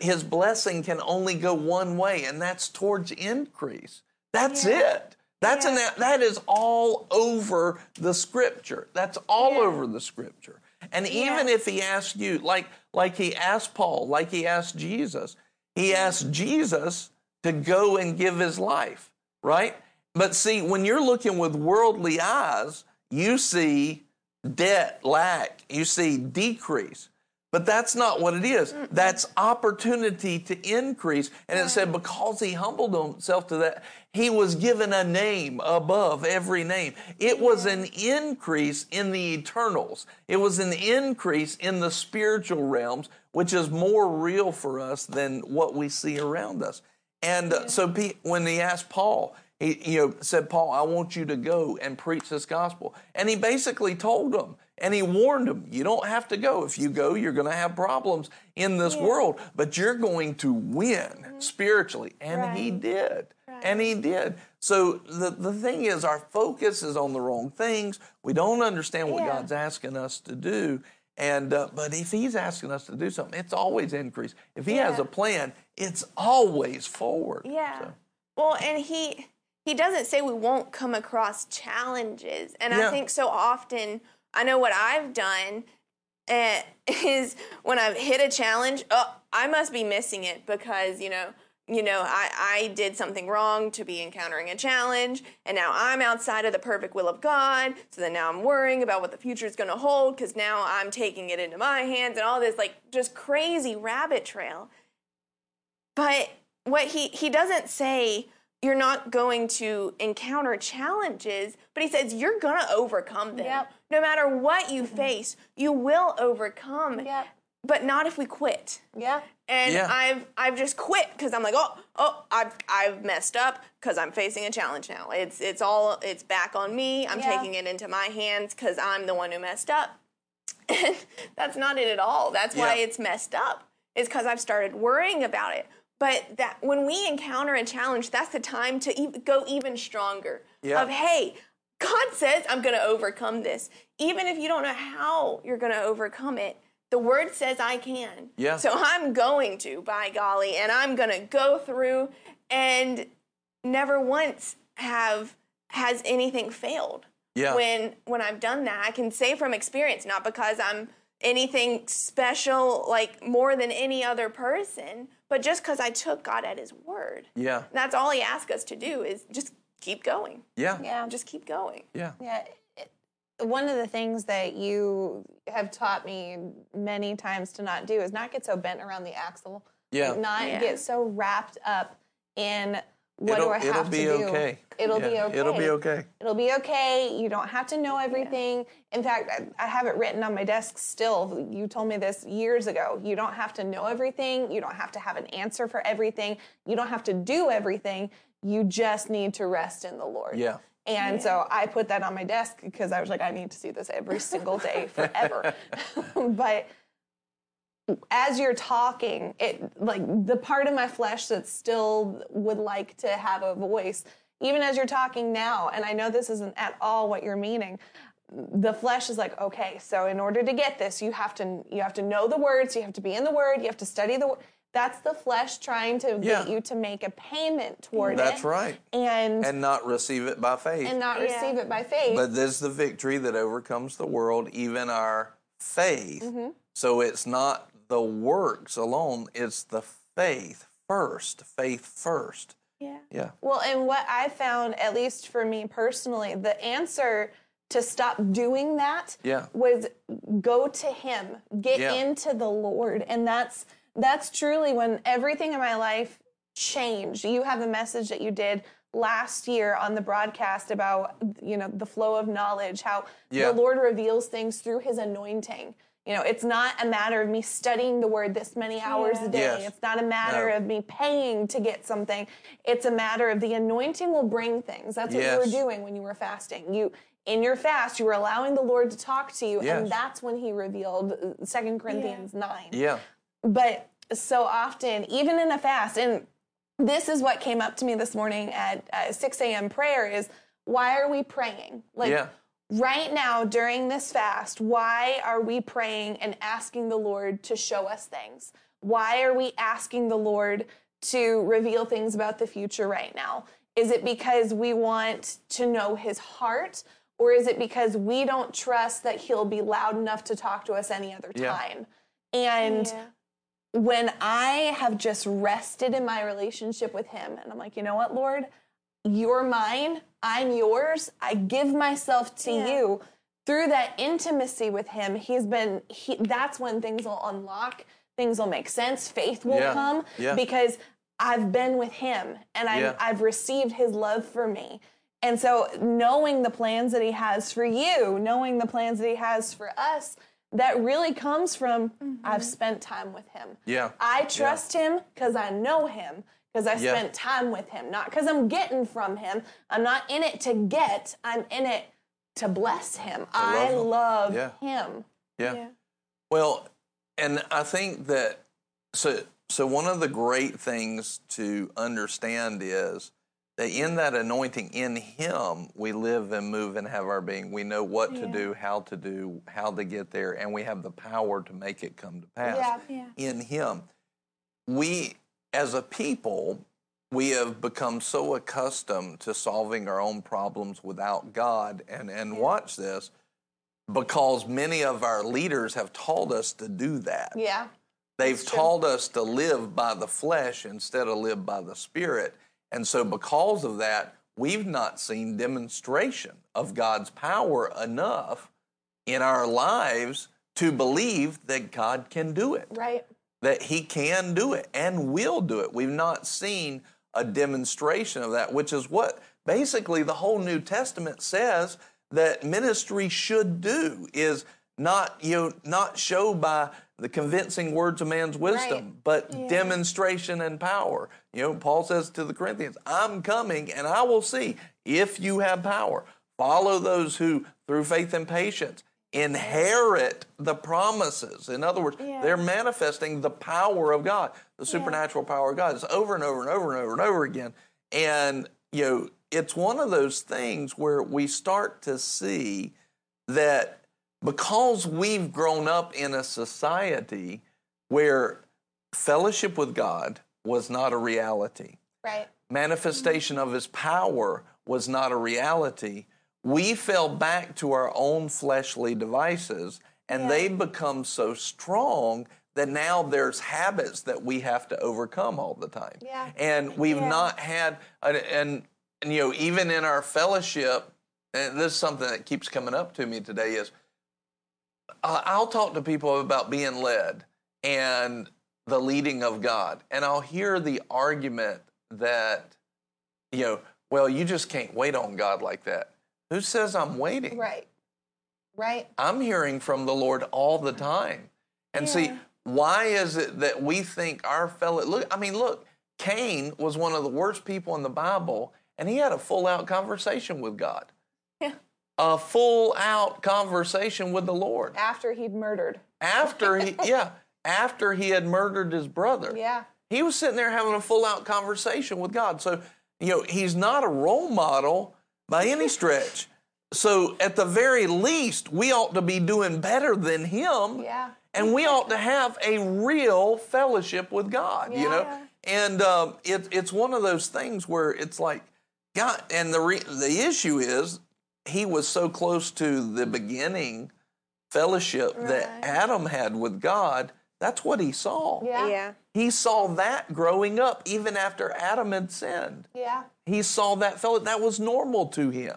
A: His blessing can only go one way, and that's towards increase. That's it. That's an that is all over the scripture. That's all over the scripture. And even if he asks you, like like he asked Paul, like he asked Jesus, he asked Jesus to go and give his life, right? But see, when you're looking with worldly eyes, you see debt, lack, you see decrease. But that's not what it is. That's opportunity to increase. And it said, because he humbled himself to that, he was given a name above every name. It was an increase in the eternals, it was an increase in the spiritual realms, which is more real for us than what we see around us. And uh, so when he asked Paul, he you know, said, Paul, I want you to go and preach this gospel. And he basically told him, and he warned him, you don't have to go. If you go, you're going to have problems in this world, but you're going to win spiritually. And he did. And he did. So the, the thing is, our focus is on the wrong things. We don't understand what
C: Yeah.
A: God's asking us to do. And uh, but if He's asking us to do something, it's always increase. If He has a plan, it's always forward.
D: Yeah.
A: So,
D: Well, and he he doesn't say we won't come across challenges, and
A: Yeah.
D: I think so often I know what I've done uh, is when I've hit a challenge, oh, I must be missing it because you know. You know, I, I did something wrong to be encountering a challenge, and now I'm outside of the perfect will of God. So then now I'm worrying about what the future is going to hold because now I'm taking it into my hands and all this, like, just crazy rabbit trail. But what he he doesn't say you're not going to encounter challenges, but he says you're going to overcome them.
C: Yep.
D: No matter what you face, you will overcome.
C: Yep.
D: But not if we quit.
C: Yeah.
D: And
A: Yeah.
D: I've I've just quit because I'm like, oh, oh, I've I've messed up because I'm facing a challenge now. It's it's all it's back on me. I'm
C: Yeah.
D: taking it into my hands because I'm the one who messed up. And that's not it at all. That's why
A: Yeah.
D: it's messed up. Is because I've started worrying about it. But that when we encounter a challenge, that's the time to e- go even stronger.
A: Yeah.
D: Of hey, God says I'm going to overcome this, even if you don't know how you're going to overcome it. The Word says I can.
A: Yeah.
D: So I'm going to, by golly, and I'm going to go through, and never once have has anything failed
A: Yeah.
D: when when I've done that. I can say from experience, not because I'm anything special, like more than any other person, but just because I took God at His word.
A: yeah.
D: And That's all He asks us to do is just keep going.
A: Yeah.
C: Yeah.
D: Just keep going.
A: Yeah.
C: Yeah. it- One of the things that you have taught me many times to not do is not get so bent around the axle.
A: Yeah.
C: Not
D: Yeah.
C: get so wrapped up in what
A: It'll-
C: do I have
A: it'll
C: to
A: be
C: do.
A: okay.
C: It'll be okay.
A: it'll be okay.
C: It'll be okay. You don't have to know everything. In fact, I, I have it written on my desk still. You told me this years ago. You don't have to know everything. You don't have to have an answer for everything. You don't have to do everything. You just need to rest in the Lord.
A: Yeah.
C: And so I put that on my desk because I was like, I need to see this every single day forever. but as you're talking, it like the part of my flesh that still would like to have a voice, even as you're talking now, and I know this isn't at all what you're meaning. The flesh is like, okay, so in order to get this, you have to you have to know the words, you have to be in the word, you have to study the. wo- That's the flesh trying to
A: Yeah.
C: get you to make a payment toward
A: That's
C: it, That's
A: right.
C: and
A: And not receive it by faith.
C: and not
D: Yeah.
C: receive it by faith.
A: But this is the victory that overcomes the world, even our faith.
C: Mm-hmm.
A: So it's not the works alone, it's the faith first. Faith first.
D: Yeah.
A: Yeah.
C: Well, and what I found, at least for me personally, the answer to stop doing that
A: Yeah.
C: was go to Him, get
A: Yeah.
C: into the Lord, and that's that's truly when everything in my life changed. You have a message that you did last year on the broadcast about you know the flow of knowledge, how
A: Yeah.
C: the Lord reveals things through His anointing. You know, it's not a matter of me studying the Word this many hours a day.
A: Yes.
C: It's not a matter
A: No.
C: of me paying to get something. It's a matter of the anointing will bring things. That's what you were doing when you were fasting. You in your fast, you were allowing the Lord to talk to you,
A: Yes.
C: and that's when He revealed uh, Second Corinthians nine.
A: Yeah.
C: But so often, even in a fast, and this is what came up to me this morning at uh, 6 a.m. prayer is why are we praying? Like
A: Yeah.
C: Right now during this fast, why are we praying and asking the Lord to show us things? Why are we asking the Lord to reveal things about the future right now? Is it because we want to know his heart? Or is it because we don't trust that he'll be loud enough to talk to us any other
A: Yeah.
C: time? And
E: Yeah.
C: when I have just rested in my relationship with Him, and I'm like, you know what, Lord, you're mine, I'm yours, I give myself to
E: Yeah.
C: you. Through that intimacy with Him, He's been, he, that's when things will unlock, things will make sense, faith will
A: Yeah.
C: come
A: Yeah.
C: because I've been with Him and I've,
A: Yeah.
C: I've received His love for me. And so, knowing the plans that He has for you, knowing the plans that He has for us, that really comes from I've mm-hmm. spent time with Him.
A: Yeah.
C: I trust him because I know him, because I
A: Yeah.
C: spent time with him, not because I'm getting from him. I'm not in it to get, I'm in it to bless him. I
A: love him.
C: love
A: Yeah.
C: him.
A: Yeah.
E: Yeah.
A: Well, and I think that so so one of the great things to understand is that in that anointing in him we live and move and have our being. We know what to do, how to do, how to get there, and we have the power to make it come to pass
C: Yeah.
E: Yeah.
A: in him. We as a people we have become so accustomed to solving our own problems without God and and watch this because many of our leaders have taught us to do that.
C: Yeah.
A: They've taught us to live by the flesh instead of live by the spirit. And so because of that, we've not seen demonstration of God's power enough in our lives to believe that God can do it
C: Right.
A: That he can do it and will do it. We've not seen a demonstration of that, which is what basically the whole New Testament says that ministry should do is not you know not show by the convincing words of man's wisdom, but demonstration and power. You know, Paul says to the Corinthians, I'm coming and I will see if you have power. Follow those who, through faith and patience, inherit the promises. In other words,
C: Yeah.
A: they're manifesting the power of God, the supernatural power of God. It's over and over and over and over and over again. And, you know, it's one of those things where we start to see that because we've grown up in a society where fellowship with God was not a reality,
C: Right.
A: manifestation of his power was not a reality, we fell back to our own fleshly devices and they become so strong that now there's habits that we have to overcome all the time.
C: Yeah.
A: And we've
C: Yeah.
A: not had and, and and you know even in our fellowship and this is something that keeps coming up to me today is uh, I'll talk to people about being led and the leading of God, and I'll hear the argument that, you know, well, you just can't wait on God like that. Who says I'm waiting?
C: Right. Right.
A: I'm hearing from the Lord all the time. And see, why is it that we think our fellow look I mean, look, Cain was one of the worst people in the Bible, and he had a full out conversation with God.
C: Yeah.
A: A full out conversation with the Lord.
C: After he'd murdered.
A: After he yeah, after he had murdered his brother.
C: Yeah.
A: He was sitting there having a full out conversation with God. So, you know, he's not a role model by any stretch. So, at the very least, we ought to be doing better than him.
C: Yeah.
A: And we ought to have a real fellowship with God, you know? And um, it, it's one of those things where it's like, God, and the, re- the issue is he was so close to the beginning fellowship that Adam had with God. That's what he saw.
C: Yeah.
D: Yeah.
A: He saw that growing up, even after Adam had sinned.
C: Yeah.
A: He saw that fellow. That was normal to him.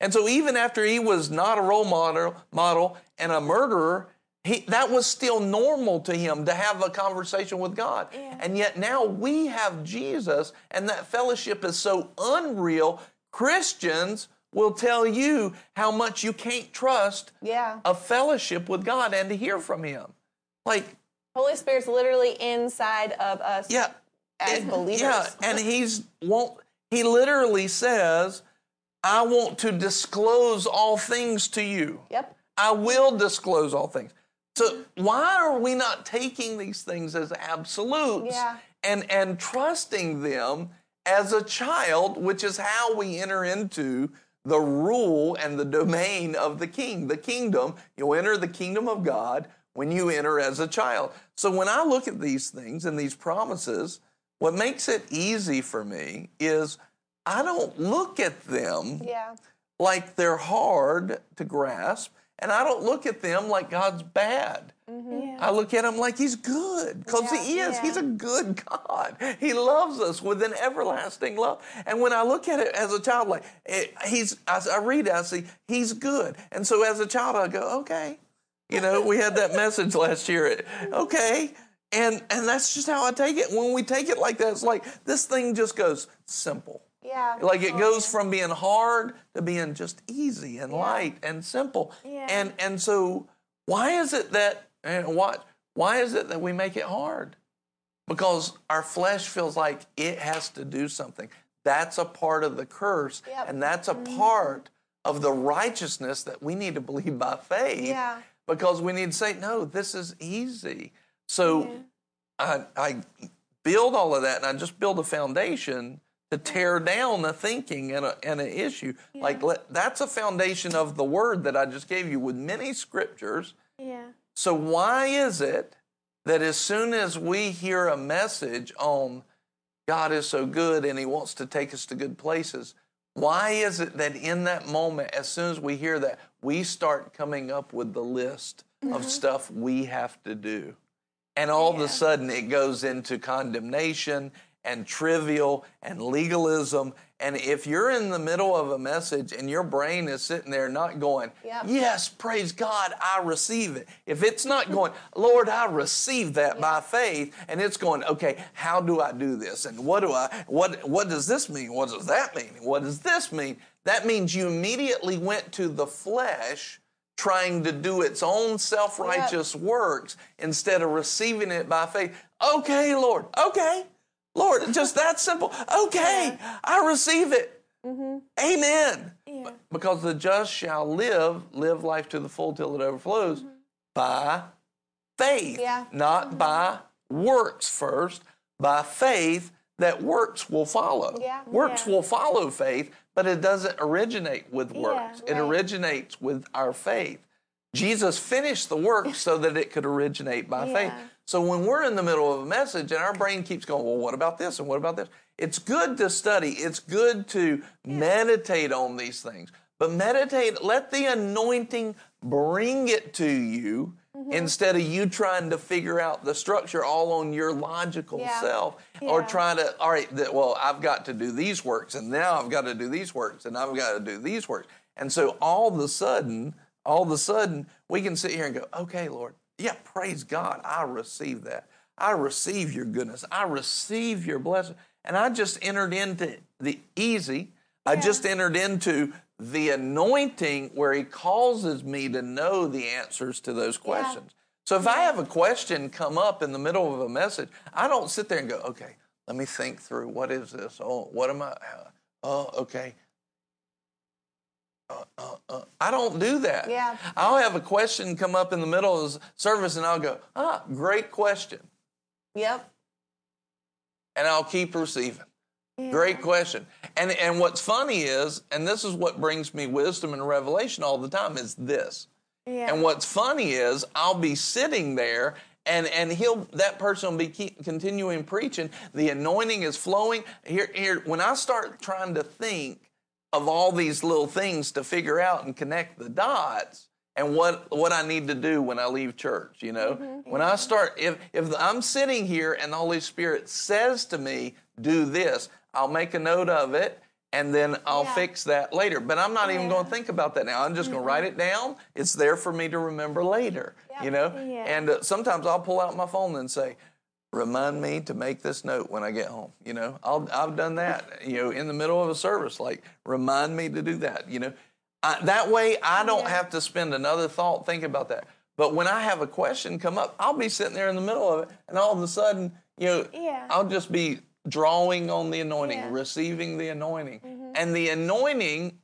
A: And so, even after he was not a role model, model and a murderer, he, that was still normal to him to have a conversation with God. And yet now we have Jesus, and that fellowship is so unreal. Christians will tell you how much you can't trust
C: Yeah.
A: a fellowship with God and to hear from Him. Like,
C: Holy Spirit's literally inside of us
A: yeah,
C: as
A: it-
C: believers.
A: Yeah, and he's won't. He literally says, "I want to disclose all things to you.
C: Yep.
A: I will disclose all things." So why are we not taking these things as absolutes
C: Yeah.
A: and and trusting them as a child, which is how we enter into the rule and the domain of the king, the kingdom. You'll enter the kingdom of God when you enter as a child. So when I look at these things and these promises, what makes it easy for me is I don't look at them
C: Yeah.
A: like they're hard to grasp, and I don't look at them like God's bad. Mm-hmm. I look at him like he's good because he is.
C: Yeah.
A: He's a good God. He loves us with an everlasting love. And when I look at it as a child, like it, he's, as I read it, I see he's good. And so as a child, I go, okay. You know, we had that message last year. Okay. And and that's just how I take it. When we take it like that, it's like this thing just goes simple.
C: Yeah.
A: Like it goes from being hard to being just easy and light and simple.
C: Yeah.
A: And and so why is it that and what why is it that we make it hard? Because our flesh feels like it has to do something. That's a part of the curse
C: Yep.
A: and that's a mm-hmm. part of the righteousness that we need to believe by faith.
C: Yeah.
A: Because we need to say, no, this is easy. So I, I build all of that and I just build a foundation to tear down the thinking and, a, and an issue. Like let, that's a foundation of the word that I just gave you with many scriptures.
E: Yeah.
A: So why is it that as soon as we hear a message on God is so good and he wants to take us to good places, why is it that in that moment, as soon as we hear that, we start coming up with the list of mm-hmm. stuff we have to do? And all of a sudden it goes into condemnation and trivial and legalism. And if you're in the middle of a message and your brain is sitting there not going,
C: Yep.
A: Yes, praise God, I receive it. If it's not going, Lord, I receive that by faith, and it's going, okay, how do I do this? And what do I what what does this mean? What does that mean? What does this mean? That means you immediately went to the flesh trying to do its own self-righteous works instead of receiving it by faith. Okay, Lord. Okay. Lord, just that simple. Okay, I receive it. Mm-hmm. Amen.
E: Yeah.
A: Because the just shall live, live life to the full till it overflows mm-hmm. by faith,
C: Yeah.
A: not mm-hmm. by works first, by faith that works will follow.
C: Yeah.
A: Works
E: Yeah.
A: will follow faith, but it doesn't originate with works. it
C: right.
A: originates with our faith. Jesus finished the work so that it could originate by faith. So when we're in the middle of a message and our brain keeps going, well, what about this and what about this? It's good to study. It's good to meditate on these things. But meditate, let the anointing bring it to you
C: Mm-hmm.
A: instead of you trying to figure out the structure all on your logical
C: Yeah.
A: self or trying to, all right, that, well, I've got to do these works and now I've got to do these works and I've got to do these works. And so all of a sudden, all of a sudden, we can sit here and go, okay, Lord, yeah, praise God. I receive that. I receive your goodness. I receive your blessing. And I just entered into the easy. I just entered into the anointing where he causes me to know the answers to those questions. So if I have a question come up in the middle of a message, I don't sit there and go, okay, let me think through what is this? Oh, what am I? Oh, okay. Uh, uh, uh. I don't do that.
C: Yeah.
A: I'll have a question come up in the middle of the service and I'll go, ah, great question.
C: Yep.
A: And I'll keep receiving. Great question. And and what's funny is, and this is what brings me wisdom and revelation all the time, is this.
E: Yeah.
A: And what's funny is I'll be sitting there and and he'll that person will be keep, continuing preaching. The anointing is flowing. Here here when I start trying to think of all these little things to figure out and connect the dots and what what I need to do when I leave church, you know. Mm-hmm. When I start if if I'm sitting here and the Holy Spirit says to me, "Do this," I'll make a note of it and then I'll
C: Yeah.
A: fix that later. But I'm not even going to think about that now. I'm just going to write it down. It's there for me to remember later, you know?
E: Yeah.
A: And uh, sometimes I'll pull out my phone and say, remind me to make this note when I get home. You know, I'll, I've done that, you know, in the middle of a service, like remind me to do that, you know. I, that way I don't have to spend another thought thinking about that. But when I have a question come up, I'll be sitting there in the middle of it and all of a sudden, you know,
E: Yeah.
A: I'll just be drawing on the anointing,
E: Yeah.
A: receiving the anointing. And the anointing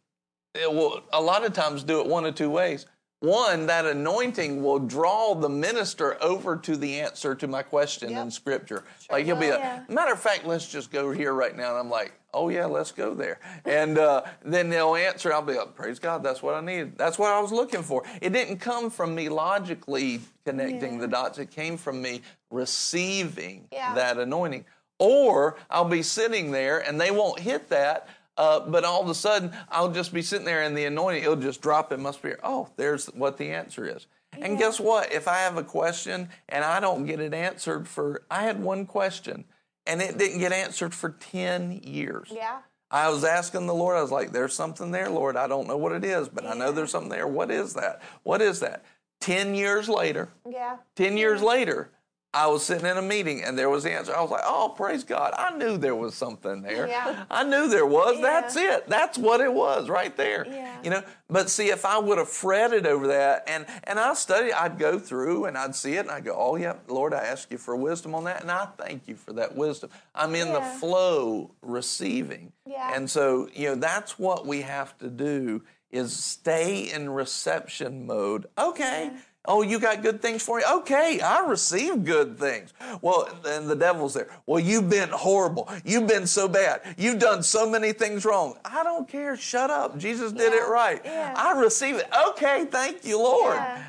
A: it will a lot of times do it one of two ways. One, that anointing will draw the minister over to the answer to my question in Scripture. Like he'll be
E: Yeah.
A: a matter of fact. Let's just go here right now. And I'm like, oh yeah, let's go there. And uh, then they'll answer. I'll be like, praise God, that's what I needed. That's what I was looking for. It didn't come from me logically connecting the dots. It came from me receiving
C: Yeah.
A: that anointing. Or I'll be sitting there and they won't hit that Uh, but all of a sudden, I'll just be sitting there and the anointing, it'll just drop in my spirit. Oh, there's what the answer is. And guess what? If I have a question and I don't get it answered for, I had one question and it didn't get answered for 10 years.
C: Yeah.
A: I was asking the Lord, I was like, there's something there, Lord. I don't know what it is, but I know there's something there. What is that? What is that? 10 years later,
C: Yeah.
A: 10 years later, I was sitting in a meeting and there was the answer. I was like, oh, praise God. I knew there was something there.
C: Yeah.
A: I knew there was.
D: Yeah.
A: That's it. That's what it was right there.
D: Yeah.
A: You know, but see, if I would have fretted over that and, and I studied, I'd go through and I'd see it and I'd go, oh, yeah, Lord, I ask you for wisdom on that. And I thank you for that wisdom. I'm in the flow receiving.
C: Yeah.
A: And so, you know, that's what we have to do is stay in reception mode. Okay. Oh, you got good things for me? Okay, I receive good things. Well, then the devil's there. Well, you've been horrible. You've been so bad. You've done so many things wrong. I don't care. Shut up. Jesus did it right.
D: Yeah.
A: I receive it. Okay, thank you, Lord.
D: Yeah.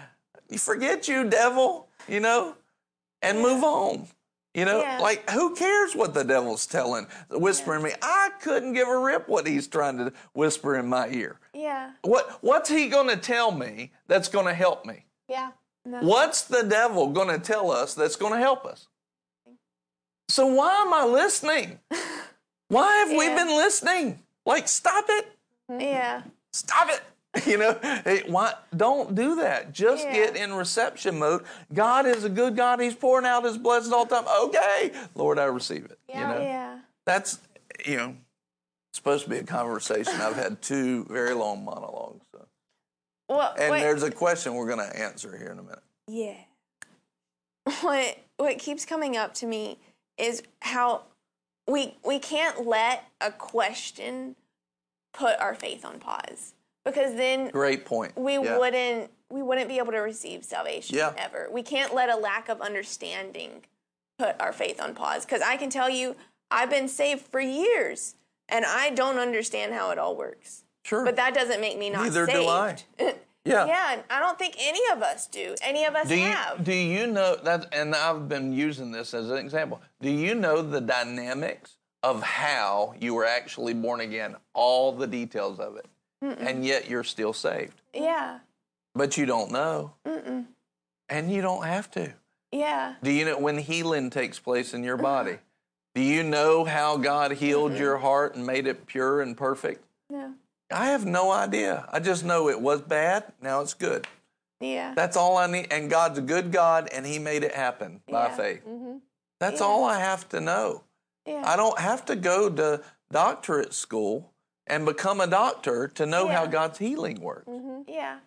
A: You forget you, devil, you know, and move on. You know,
D: Yeah.
A: like who cares what the devil's telling, whispering me? I couldn't give a rip what he's trying to whisper in my ear.
D: Yeah.
A: What what's he going to tell me that's going to help me?
C: Yeah.
A: What's the devil going to tell us that's going to help us? So why am I listening? Why have we been listening? Like stop it. Mm-hmm.
D: Yeah.
A: Stop it. You know, Hey, why don't do that. Just
D: Yeah.
A: get in reception mode. God is a good God. He's pouring out his blessings all the time. Okay, Lord, I receive it. You know,
D: Yeah.
A: that's you know, supposed to be a conversation. I've had two very long monologues.
D: Well,
A: And
D: what-
A: there's a question we're going to answer here in a minute.
D: Yeah. What what keeps coming up to me is how we we can't let a question put our faith on pause because then
A: Great point.
D: we
A: Yeah.
D: wouldn't we wouldn't be able to receive salvation
A: Yeah.
D: ever. We can't let a lack of understanding put our faith on pause because I can tell you I've been saved for years and I don't understand how it all works.
A: Sure.
D: But that doesn't make me not
A: Neither
D: saved.
A: do I. yeah.
D: yeah, I don't think any of us do. Any of us
A: Do you
D: have.
A: do you know that? And I've been using this as an example. Do you know the dynamics of how you were actually born again? All the details of it, and yet you're still saved.
D: yeah.
A: But you don't know, Mm. and you don't have to.
D: Yeah.
A: Do you know when healing takes place in your body? Do you know how God healed your heart and made it pure and perfect?
D: No.
A: I have no idea. I just know it was bad. Now it's good.
D: Yeah.
A: That's all I need. And God's a good God, and He made it happen by
D: Yeah.
A: faith.
C: Mm-hmm.
A: That's
D: Yeah.
A: all I have to know.
D: yeah.
A: I don't have to go to doctorate school and become a doctor to know how God's healing works
D: yeah.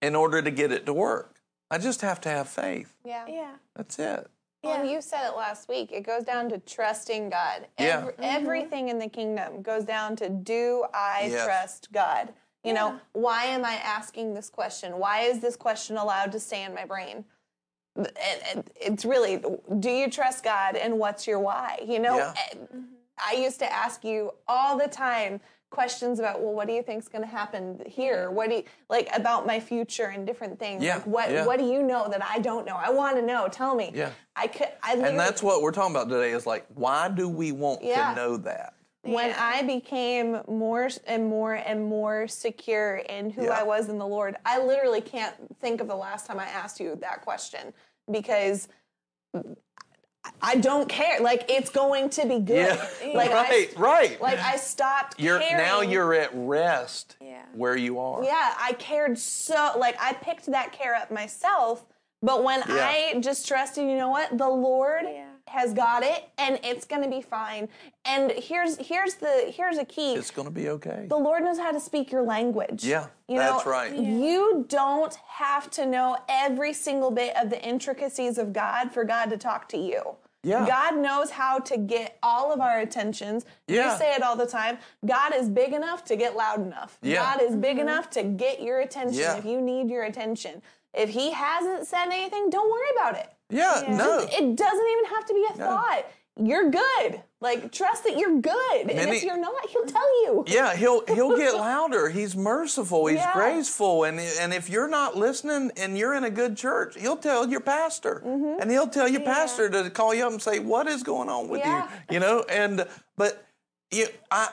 A: in order to get it to work. I just have to have faith.
C: Yeah.
D: Yeah.
A: That's it.
C: Well, and
D: Yeah.
C: you said it last week. It goes down to trusting God.
A: Yeah.
C: Every- mm-hmm. Everything in the kingdom goes down to do I
A: Yes.
C: trust God? You know, why am I asking this question? Why is this question allowed to stay in my brain? And- and It's really, do you trust God and what's your why? You know,
A: Yeah.
C: Eh, mm-hmm. I used to ask you all the time questions about, well, what do you think's going to happen here? What do you, like about my future and different things?
A: Yeah,
C: Like what,
A: yeah.
C: what do you know that I don't know? I want to know. Tell me.
A: Yeah.
C: I could, I
A: And that's what we're talking about today is like, why do we want
C: Yeah.
A: to know that?
C: when
D: Yeah.
C: I became more and more and more secure in who
A: Yeah.
C: I was in the Lord, I literally can't think of the last time I asked you that question because I don't care. Like it's going to be good.
A: Yeah.
C: Like
A: right,
C: I,
A: right.
C: Like I stopped
A: you're
C: caring.
A: now you're at rest
D: Yeah.
A: where you are.
C: Yeah, I cared so like I picked that care up myself, but when
A: Yeah.
C: I just trusted, you know what? The Lord
D: Yeah.
C: has got it and it's going to be fine. And here's here's the here's a key.
A: It's going to be okay.
C: the Lord knows how to speak your language.
A: Yeah,
C: you
A: that's right.
C: You don't have to know every single bit of the intricacies of God for God to talk to you.
A: Yeah.
C: God knows how to get all of our attentions.
A: Yeah.
C: You say it all the time. God is big enough to get loud enough.
A: Yeah.
C: God is big mm-hmm. enough to get your attention
A: Yeah.
C: if you need your attention. If he hasn't said anything, don't worry about it.
A: Yeah, no.
C: It doesn't even have to be a thought. You're good. Like trust that you're good. and if you're not, he'll tell you.
A: Yeah, he'll he'll get louder. He's merciful. He's
C: Yeah.
A: graceful, and and if you're not listening and you're in a good church, he'll tell your pastor,
C: Mm-hmm.
A: and he'll tell your pastor to call you up and say, "What is going on with
C: Yeah.
A: you?" You know, and but you, I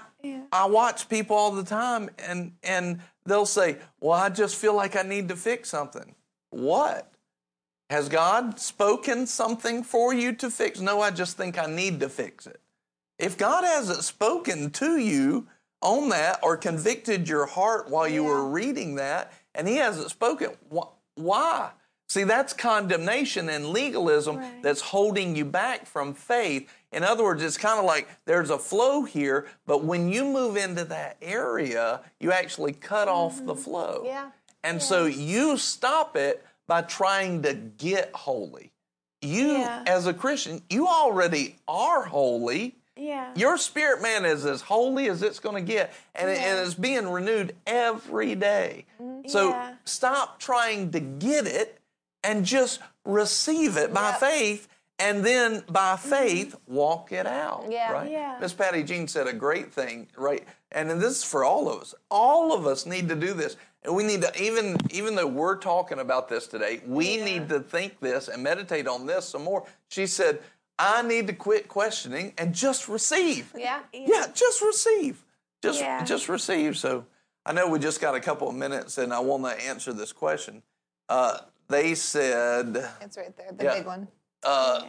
A: I watch people all the time and and they'll say, "Well, I just feel like I need to fix something." What? Has God spoken something for you to fix? No, I just think I need to fix it. If God hasn't spoken to you on that or convicted your heart while you were reading that and he hasn't spoken, wh- why? See, that's condemnation and legalism
E: Right.
A: that's holding you back from faith. In other words, it's kind of like there's a flow here, but when you move into that area, you actually cut off the mm-hmm. flow.
C: Yeah.
A: And so you stop it by trying to get holy. You,
D: Yeah.
A: as a Christian, you already are holy.
D: Yeah.
A: Your spirit man is as holy as it's going to get, and, it, and it's being renewed every day. Mm-hmm. So
D: Yeah.
A: stop trying to get it and just receive it by
C: Yep.
A: faith, and then by mm-hmm. faith walk it out.
C: Yeah.
A: right.
D: Yeah.
A: Miss Patty Jean said a great thing, right? And this is for all of us. All of us need to do this. And we need to even even though we're talking about this today, we need to think this and meditate on this some more. She said, I need to quit questioning and just receive.
C: Yeah.
A: Yeah, just receive. Just
D: Yeah.
A: just receive. So I know we just got a couple of minutes and I want to answer this question. Uh, they said
C: It's right there, the
A: Yeah.
C: big one.
A: uh,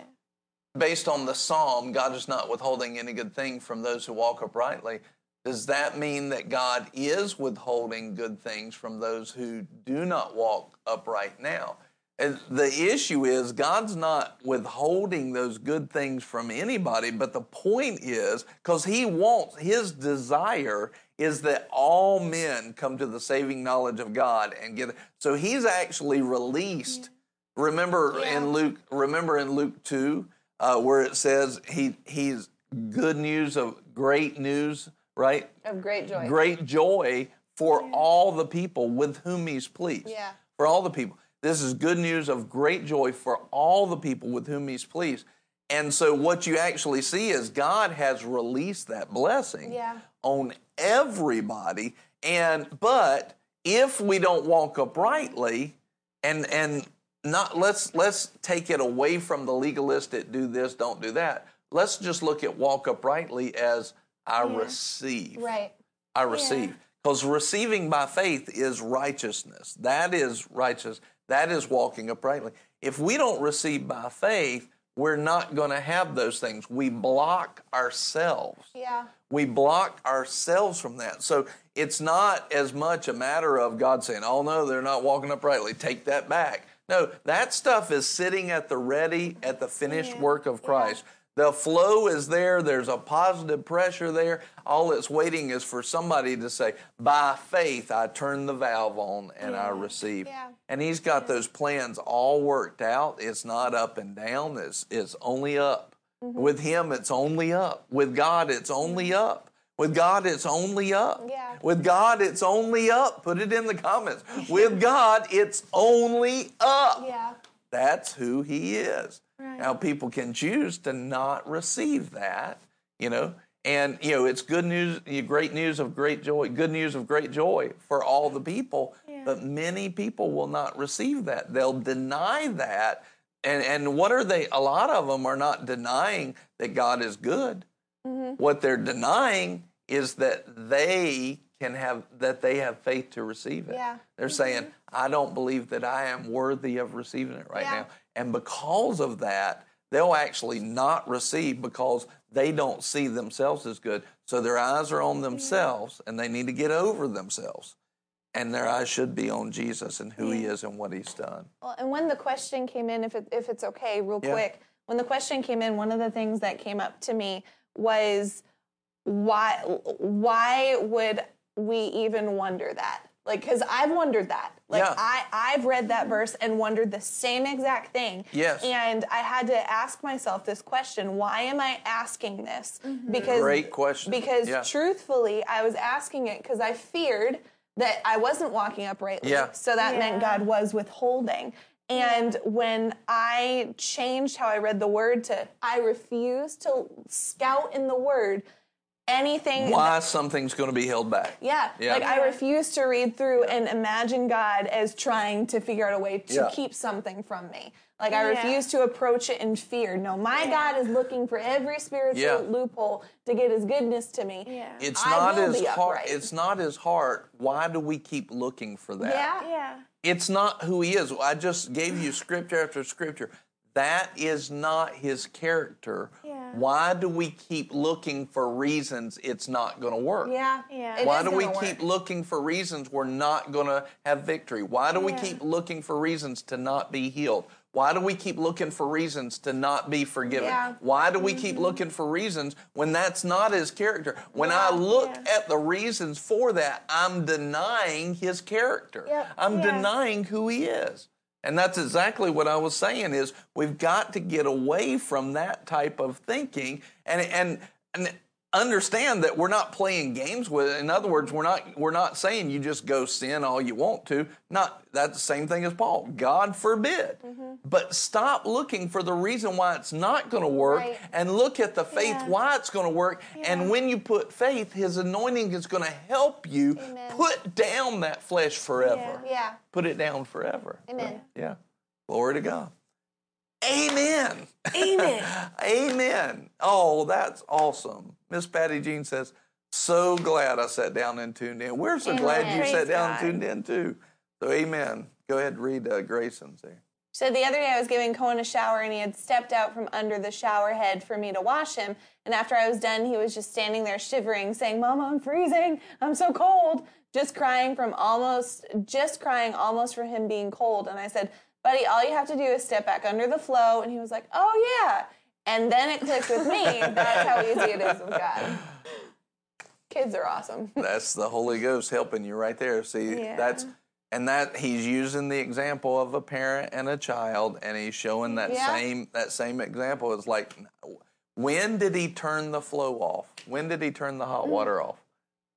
A: based on the psalm, God is not withholding any good thing from those who walk uprightly. Does that mean that God is withholding good things from those who do not walk upright now? And the issue is God's not withholding those good things from anybody, but the point is because He wants, His desire is that all men come to the saving knowledge of God and get. So He's actually released. Remember in Luke, remember in Luke two, uh, where it says he he's good news of great news, right?
C: Of great joy.
A: Great joy for all the people with whom he's pleased.
C: Yeah.
A: For all the people. This is good news of great joy for all the people with whom he's pleased. And so what you actually see is God has released that blessing
C: Yeah.
A: on everybody. And but if we don't walk uprightly and and not let's let's take it away from the legalistic do this, don't do that. Let's just look at walk uprightly as I receive.
C: Right.
A: I receive. Because receiving by faith is righteousness. That is righteous. That is walking uprightly. If we don't receive by faith, we're not going to have those things. We block ourselves.
C: Yeah.
A: We block ourselves from that. So it's not as much a matter of God saying, oh no, they're not walking uprightly. Take that back. No, that stuff is sitting at the ready, at the finished work of Christ. The flow is there. There's a positive pressure there. All it's waiting is for somebody to say, by faith, I turn the valve on and I receive.
C: Yeah.
A: And he's got those plans all worked out. It's not up and down. It's, it's only up.
C: Mm-hmm.
A: With him, it's only up. With God, it's only up. With God, it's only up.
C: Yeah.
A: With God, it's only up. Put it in the comments. With God, it's only up.
C: Yeah.
A: That's who he is. Now people can choose to not receive that, you know. And you know, it's good news, great news of great joy, good news of great joy for all the people. But many people will not receive that. They'll deny that. And and what are they? A lot of them are not denying that God is good. Mm-hmm. What they're denying is that they can have that they have faith to receive it.
C: Yeah.
A: They're saying, mm-hmm. I don't believe that I am worthy of receiving it right
C: Yeah.
A: now. And because of that, they'll actually not receive because they don't see themselves as good. So their eyes are on mm-hmm. themselves and they need to get over themselves. And their eyes should be on Jesus and who he is and what he's done.
C: Well, and when the question came in, if it, if it's okay, real
A: Yeah.
C: quick, when the question came in, one of the things that came up to me was why why would we even wonder that? Like, because I've wondered that. Like,
A: Yeah.
C: I I've read that verse and wondered the same exact thing.
A: Yes.
C: And I had to ask myself this question: Why am I asking this? Mm-hmm. Because
A: Great question.
C: Because
A: Yeah.
C: truthfully, I was asking it because I feared that I wasn't walking uprightly.
A: Yeah.
C: So that meant God was withholding. And when I changed how I read the word to I refuse to scout in the word anything
A: Why something's going to be held back.
C: yeah,
A: Yeah.
C: like I refuse to read through and imagine God as trying to figure out a way to
A: Yeah.
C: keep something from me. Like I
D: Yeah.
C: refuse to approach it in fear. No, my God is looking for every spiritual
A: Yeah.
C: loophole to get his goodness to me.
D: Yeah.
A: It's
C: I
A: not
C: will
A: his
C: be
A: heart. It's not his heart. Why do we keep looking for that?
C: Yeah.
D: Yeah.
A: It's not who he is. I just gave you scripture after scripture. That is not his character.
D: Yeah.
A: Why do we keep looking for reasons it's not going to work?
C: Yeah.
D: Yeah.
A: Why do we
C: work.
A: keep looking for reasons we're not going to have victory? Why do we
D: Yeah.
A: keep looking for reasons to not be healed? Why do we keep looking for reasons to not be forgiven?
C: Yeah.
A: Why do we keep mm-hmm. looking for reasons when that's not his character? When I look
D: Yeah.
A: at the reasons for that, I'm denying his character.
C: Yep.
A: I'm
D: Yeah.
A: denying who he is. And that's exactly what I was saying is we've got to get away from that type of thinking. And and and understand that we're not playing games with it. In other words, we're not we're not saying you just go sin all you want to. Not that's the same thing as Paul. God forbid. Mm-hmm. But stop looking for the reason why it's not going to work
C: Right.
A: and look at the faith
D: Yeah.
A: why it's going to work. And when you put faith, his anointing is going to help you
C: Amen.
A: put down that flesh forever.
C: Yeah.
A: Put it down forever.
C: Amen.
A: Yeah. Glory to God. Amen.
D: Amen.
A: Amen. Oh, that's awesome. Miss Patty Jean says, so glad I sat down and tuned in. We're so glad you
D: Praise
A: sat down
D: God.
A: and tuned in too. So, amen. Go ahead and read uh, Grayson's there.
C: So the other day I was giving Cohen a shower and he had stepped out from under the shower head for me to wash him. And after I was done, he was just standing there shivering, saying, Mama, I'm freezing. I'm so cold. Just crying from almost, just crying almost for him being cold. And I said, Buddy, all you have to do is step back under the flow. And he was like, Oh, yeah. And then it clicked with me. That's how easy it is with God. Kids are awesome.
A: That's the Holy Ghost helping you right there. See,
D: Yeah.
A: that's and that he's using the example of a parent and a child, and he's showing that
C: Yeah.
A: same that same example. It's like, when did he turn the flow off? When did he turn the hot
C: Mm.
A: water off?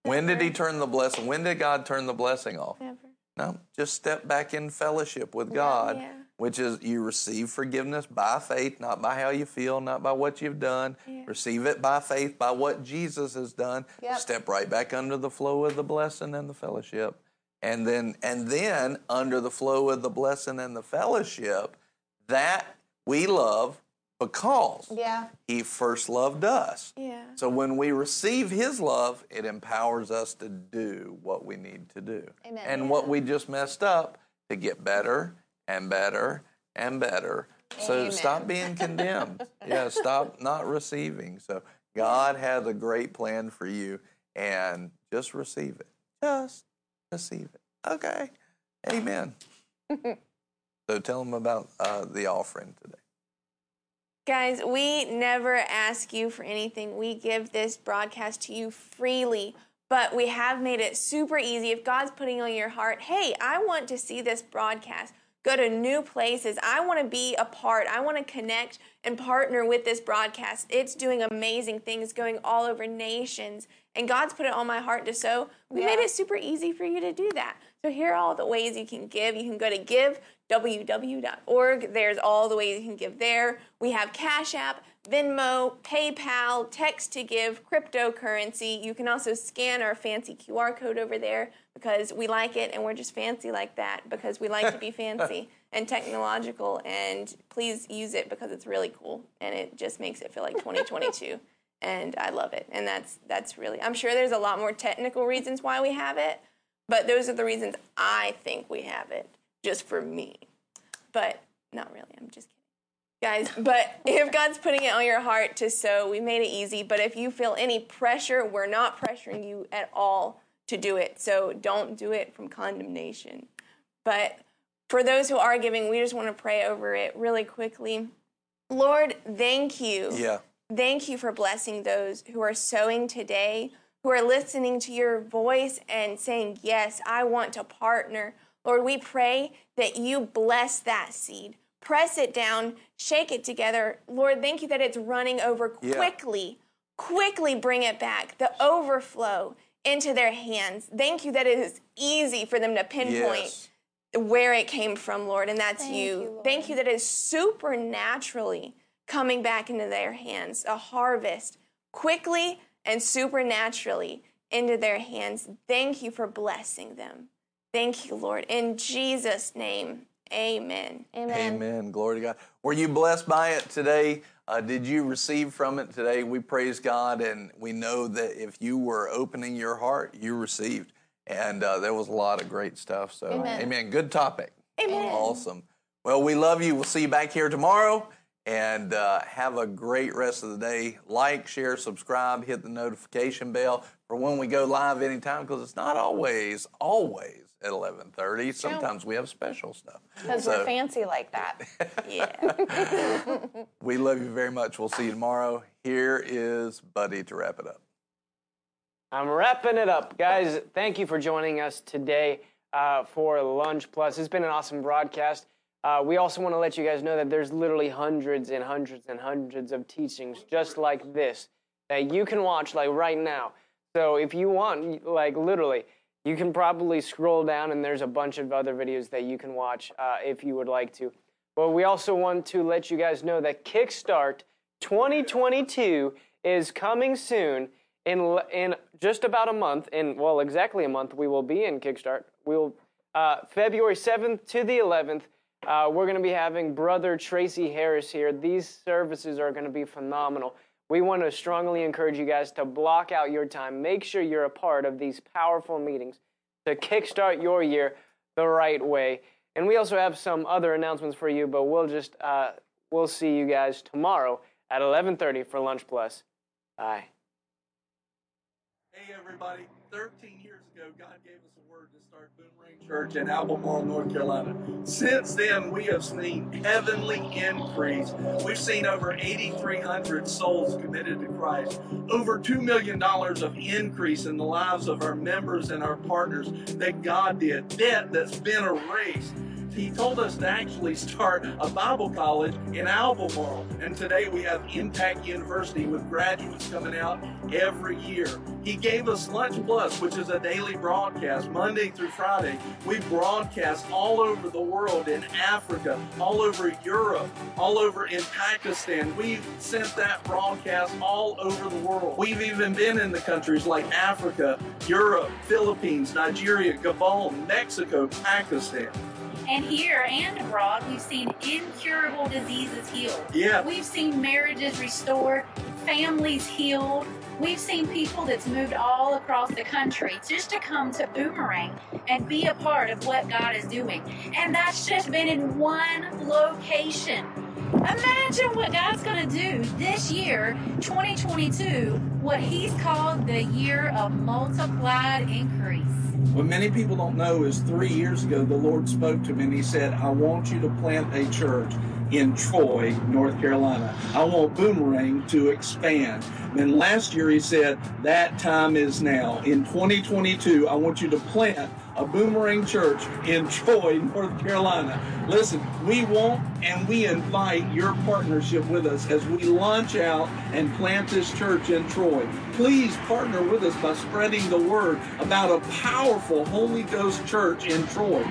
A: When did he turn the blessing? When did God turn the blessing off?
D: Never.
A: No, just step back in fellowship with God,
D: Yeah.
A: which is you receive forgiveness by faith, not by how you feel, not by what you've done. Receive it by faith, by what Jesus has done.
C: Yep.
A: Step right back under the flow of the blessing and the fellowship. And then and then under the flow of the blessing and the fellowship, that we love because
C: Yeah.
A: he first loved us.
D: Yeah.
A: So when we receive His love, it empowers us to do what we need to do.
C: Amen.
A: And what we just messed up to get better and better and better. So
C: Amen.
A: stop being condemned. yeah, stop not receiving. So God has a great plan for you and just receive it. Just receive it. Okay. Amen. so tell them about uh, the offering today.
D: Guys, we never ask you for anything. We give this broadcast to you freely, but we have made it super easy. If God's putting on your heart, hey, I want to see this broadcast, go to new places. I want to be a part. I want to connect and partner with this broadcast. It's doing amazing things, going all over nations. And God's put it on my heart to sow. We made it super easy for you to do that. So here are all the ways you can give. You can go to giveww.org. There's all the ways you can give there. We have Cash App, Venmo, PayPal, text to give, cryptocurrency. You can also scan our fancy QR code over there because we like it and we're just fancy like that because we like to be fancy and technological and please use it because it's really cool and it just makes it feel like 2022 and I love it. And that's that's really I'm sure there's a lot more technical reasons why we have it, but those are the reasons I think we have it just for me. But not really. I'm just kidding. Guys, but if God's putting it on your heart to sow, we made it easy. But if you feel any pressure, we're not pressuring you at all to do it. So don't do it from condemnation. But for those who are giving, we just want to pray over it really quickly. Lord, thank you.
A: Yeah.
D: Thank you for blessing those who are sowing today, who are listening to your voice and saying, Yes, I want to partner. Lord, we pray that you bless that seed. Press it down, shake it together. Lord, thank you that it's running over
A: Yeah.
D: quickly. Quickly bring it back, the overflow into their hands. Thank you that it is easy for them to pinpoint
A: Yes.
D: where it came from, Lord, and that's
C: Thank
D: you.
C: you,
D: Thank you that it's supernaturally coming back into their hands, a harvest quickly and supernaturally into their hands. Thank you for blessing them. Thank you, Lord. In Jesus' name, Amen.
C: Amen.
H: Amen. Glory to God. Were you blessed by it today? Uh, did you receive from it today? We praise God, and we know that if you were opening your heart, you received. And uh, there was a lot of great stuff. So,
C: Amen.
H: Good topic.
D: Amen.
H: Awesome. Well, we love you. We'll see you back here tomorrow. And uh, have a great rest of the day. Like, share, subscribe, hit the notification bell for when we go live anytime because it's not always, always at 11.30. Sometimes we have special stuff.
C: Because
H: So-
C: we're fancy like that.
D: Yeah.
H: We love you very much. We'll see you tomorrow. Here is Buddy to wrap it up.
F: I'm wrapping it up. Guys, thank you for joining us today uh, for Lunch Plus. It's been an awesome broadcast. Uh, we also want to let you guys know that there's literally hundreds and hundreds and hundreds of teachings just like this that you can watch like right now. So if you want, like literally, you can probably scroll down and there's a bunch of other videos that you can watch uh, if you would like to. But we also want to let you guys know that Kickstart 2022 is coming soon. In in just about a month, in well exactly a month, we will be in Kickstart. We'll uh, February 7th to the 11th. Uh, we're going to be having Brother Tracy Harris here. These services are going to be phenomenal. We want to strongly encourage you guys to block out your time. Make sure you're a part of these powerful meetings to kickstart your year the right way. And we also have some other announcements for you, but we'll just uh, we'll see you guys tomorrow at 11:30 for Lunch Plus. Bye.
A: Hey everybody, 13 years ago, God gave us to Boomerang Church in Albemarle, North Carolina. Since then, we have seen heavenly increase. We've seen over 8,300 souls committed to Christ, over $2 million of increase in the lives of our members and our partners that God did, debt that's been erased. He told us to actually start a Bible college in Albemarle. And today we have Impact University with graduates coming out every year. He gave us Lunch Plus, which is a daily broadcast, Monday through Friday. We broadcast all over the world in Africa, all over Europe, all over in Pakistan. We've sent that broadcast all over the world. We've even been in the countries like Africa, Europe, Philippines, Nigeria, Gabon, Mexico, Pakistan.
B: And here and abroad, we've seen incurable diseases healed.
A: Yeah.
B: We've seen marriages restored, families healed. We've seen people that's moved all across the country just to come to Boomerang and be a part of what God is doing. And that's just been in one location. Imagine what God's going to do this year, 2022, what He's called the year of multiplied increase.
A: What many people don't know is three years ago, the Lord spoke to me and He said, I want you to plant a church in Troy, North Carolina. I want Boomerang to expand. And last year, He said, that time is now. In 2022, I want you to plant a Boomerang church in Troy, North Carolina. Listen, we want and we invite your partnership with us as we launch out and plant this church in Troy. Please partner with us by spreading the word about a powerful Holy Ghost church in Troy.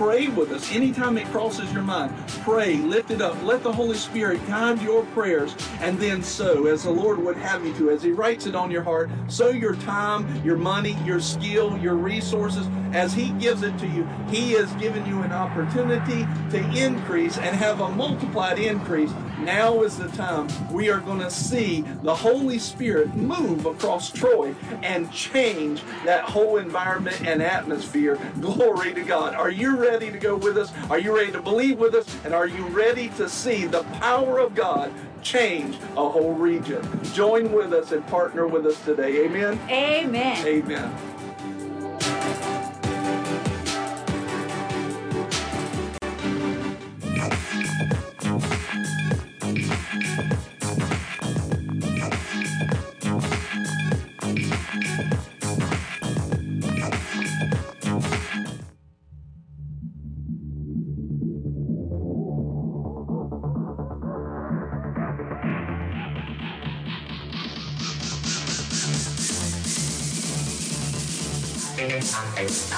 A: Pray with us anytime it crosses your mind. Pray, lift it up. Let the Holy Spirit guide your prayers and then sow as the Lord would have you to. As He writes it on your heart, sow your time, your money, your skill, your resources. As He gives it to you, He has given you an opportunity to increase and have a multiplied increase. Now is the time we are going to see the Holy Spirit move across Troy and change that whole environment and atmosphere. Glory to God. Are you ready to go with us? Are you ready to believe with us? And are you ready to see the power of God change a whole region? Join with us and partner with us today. Amen.
B: Amen.
A: Amen.
I: Bye.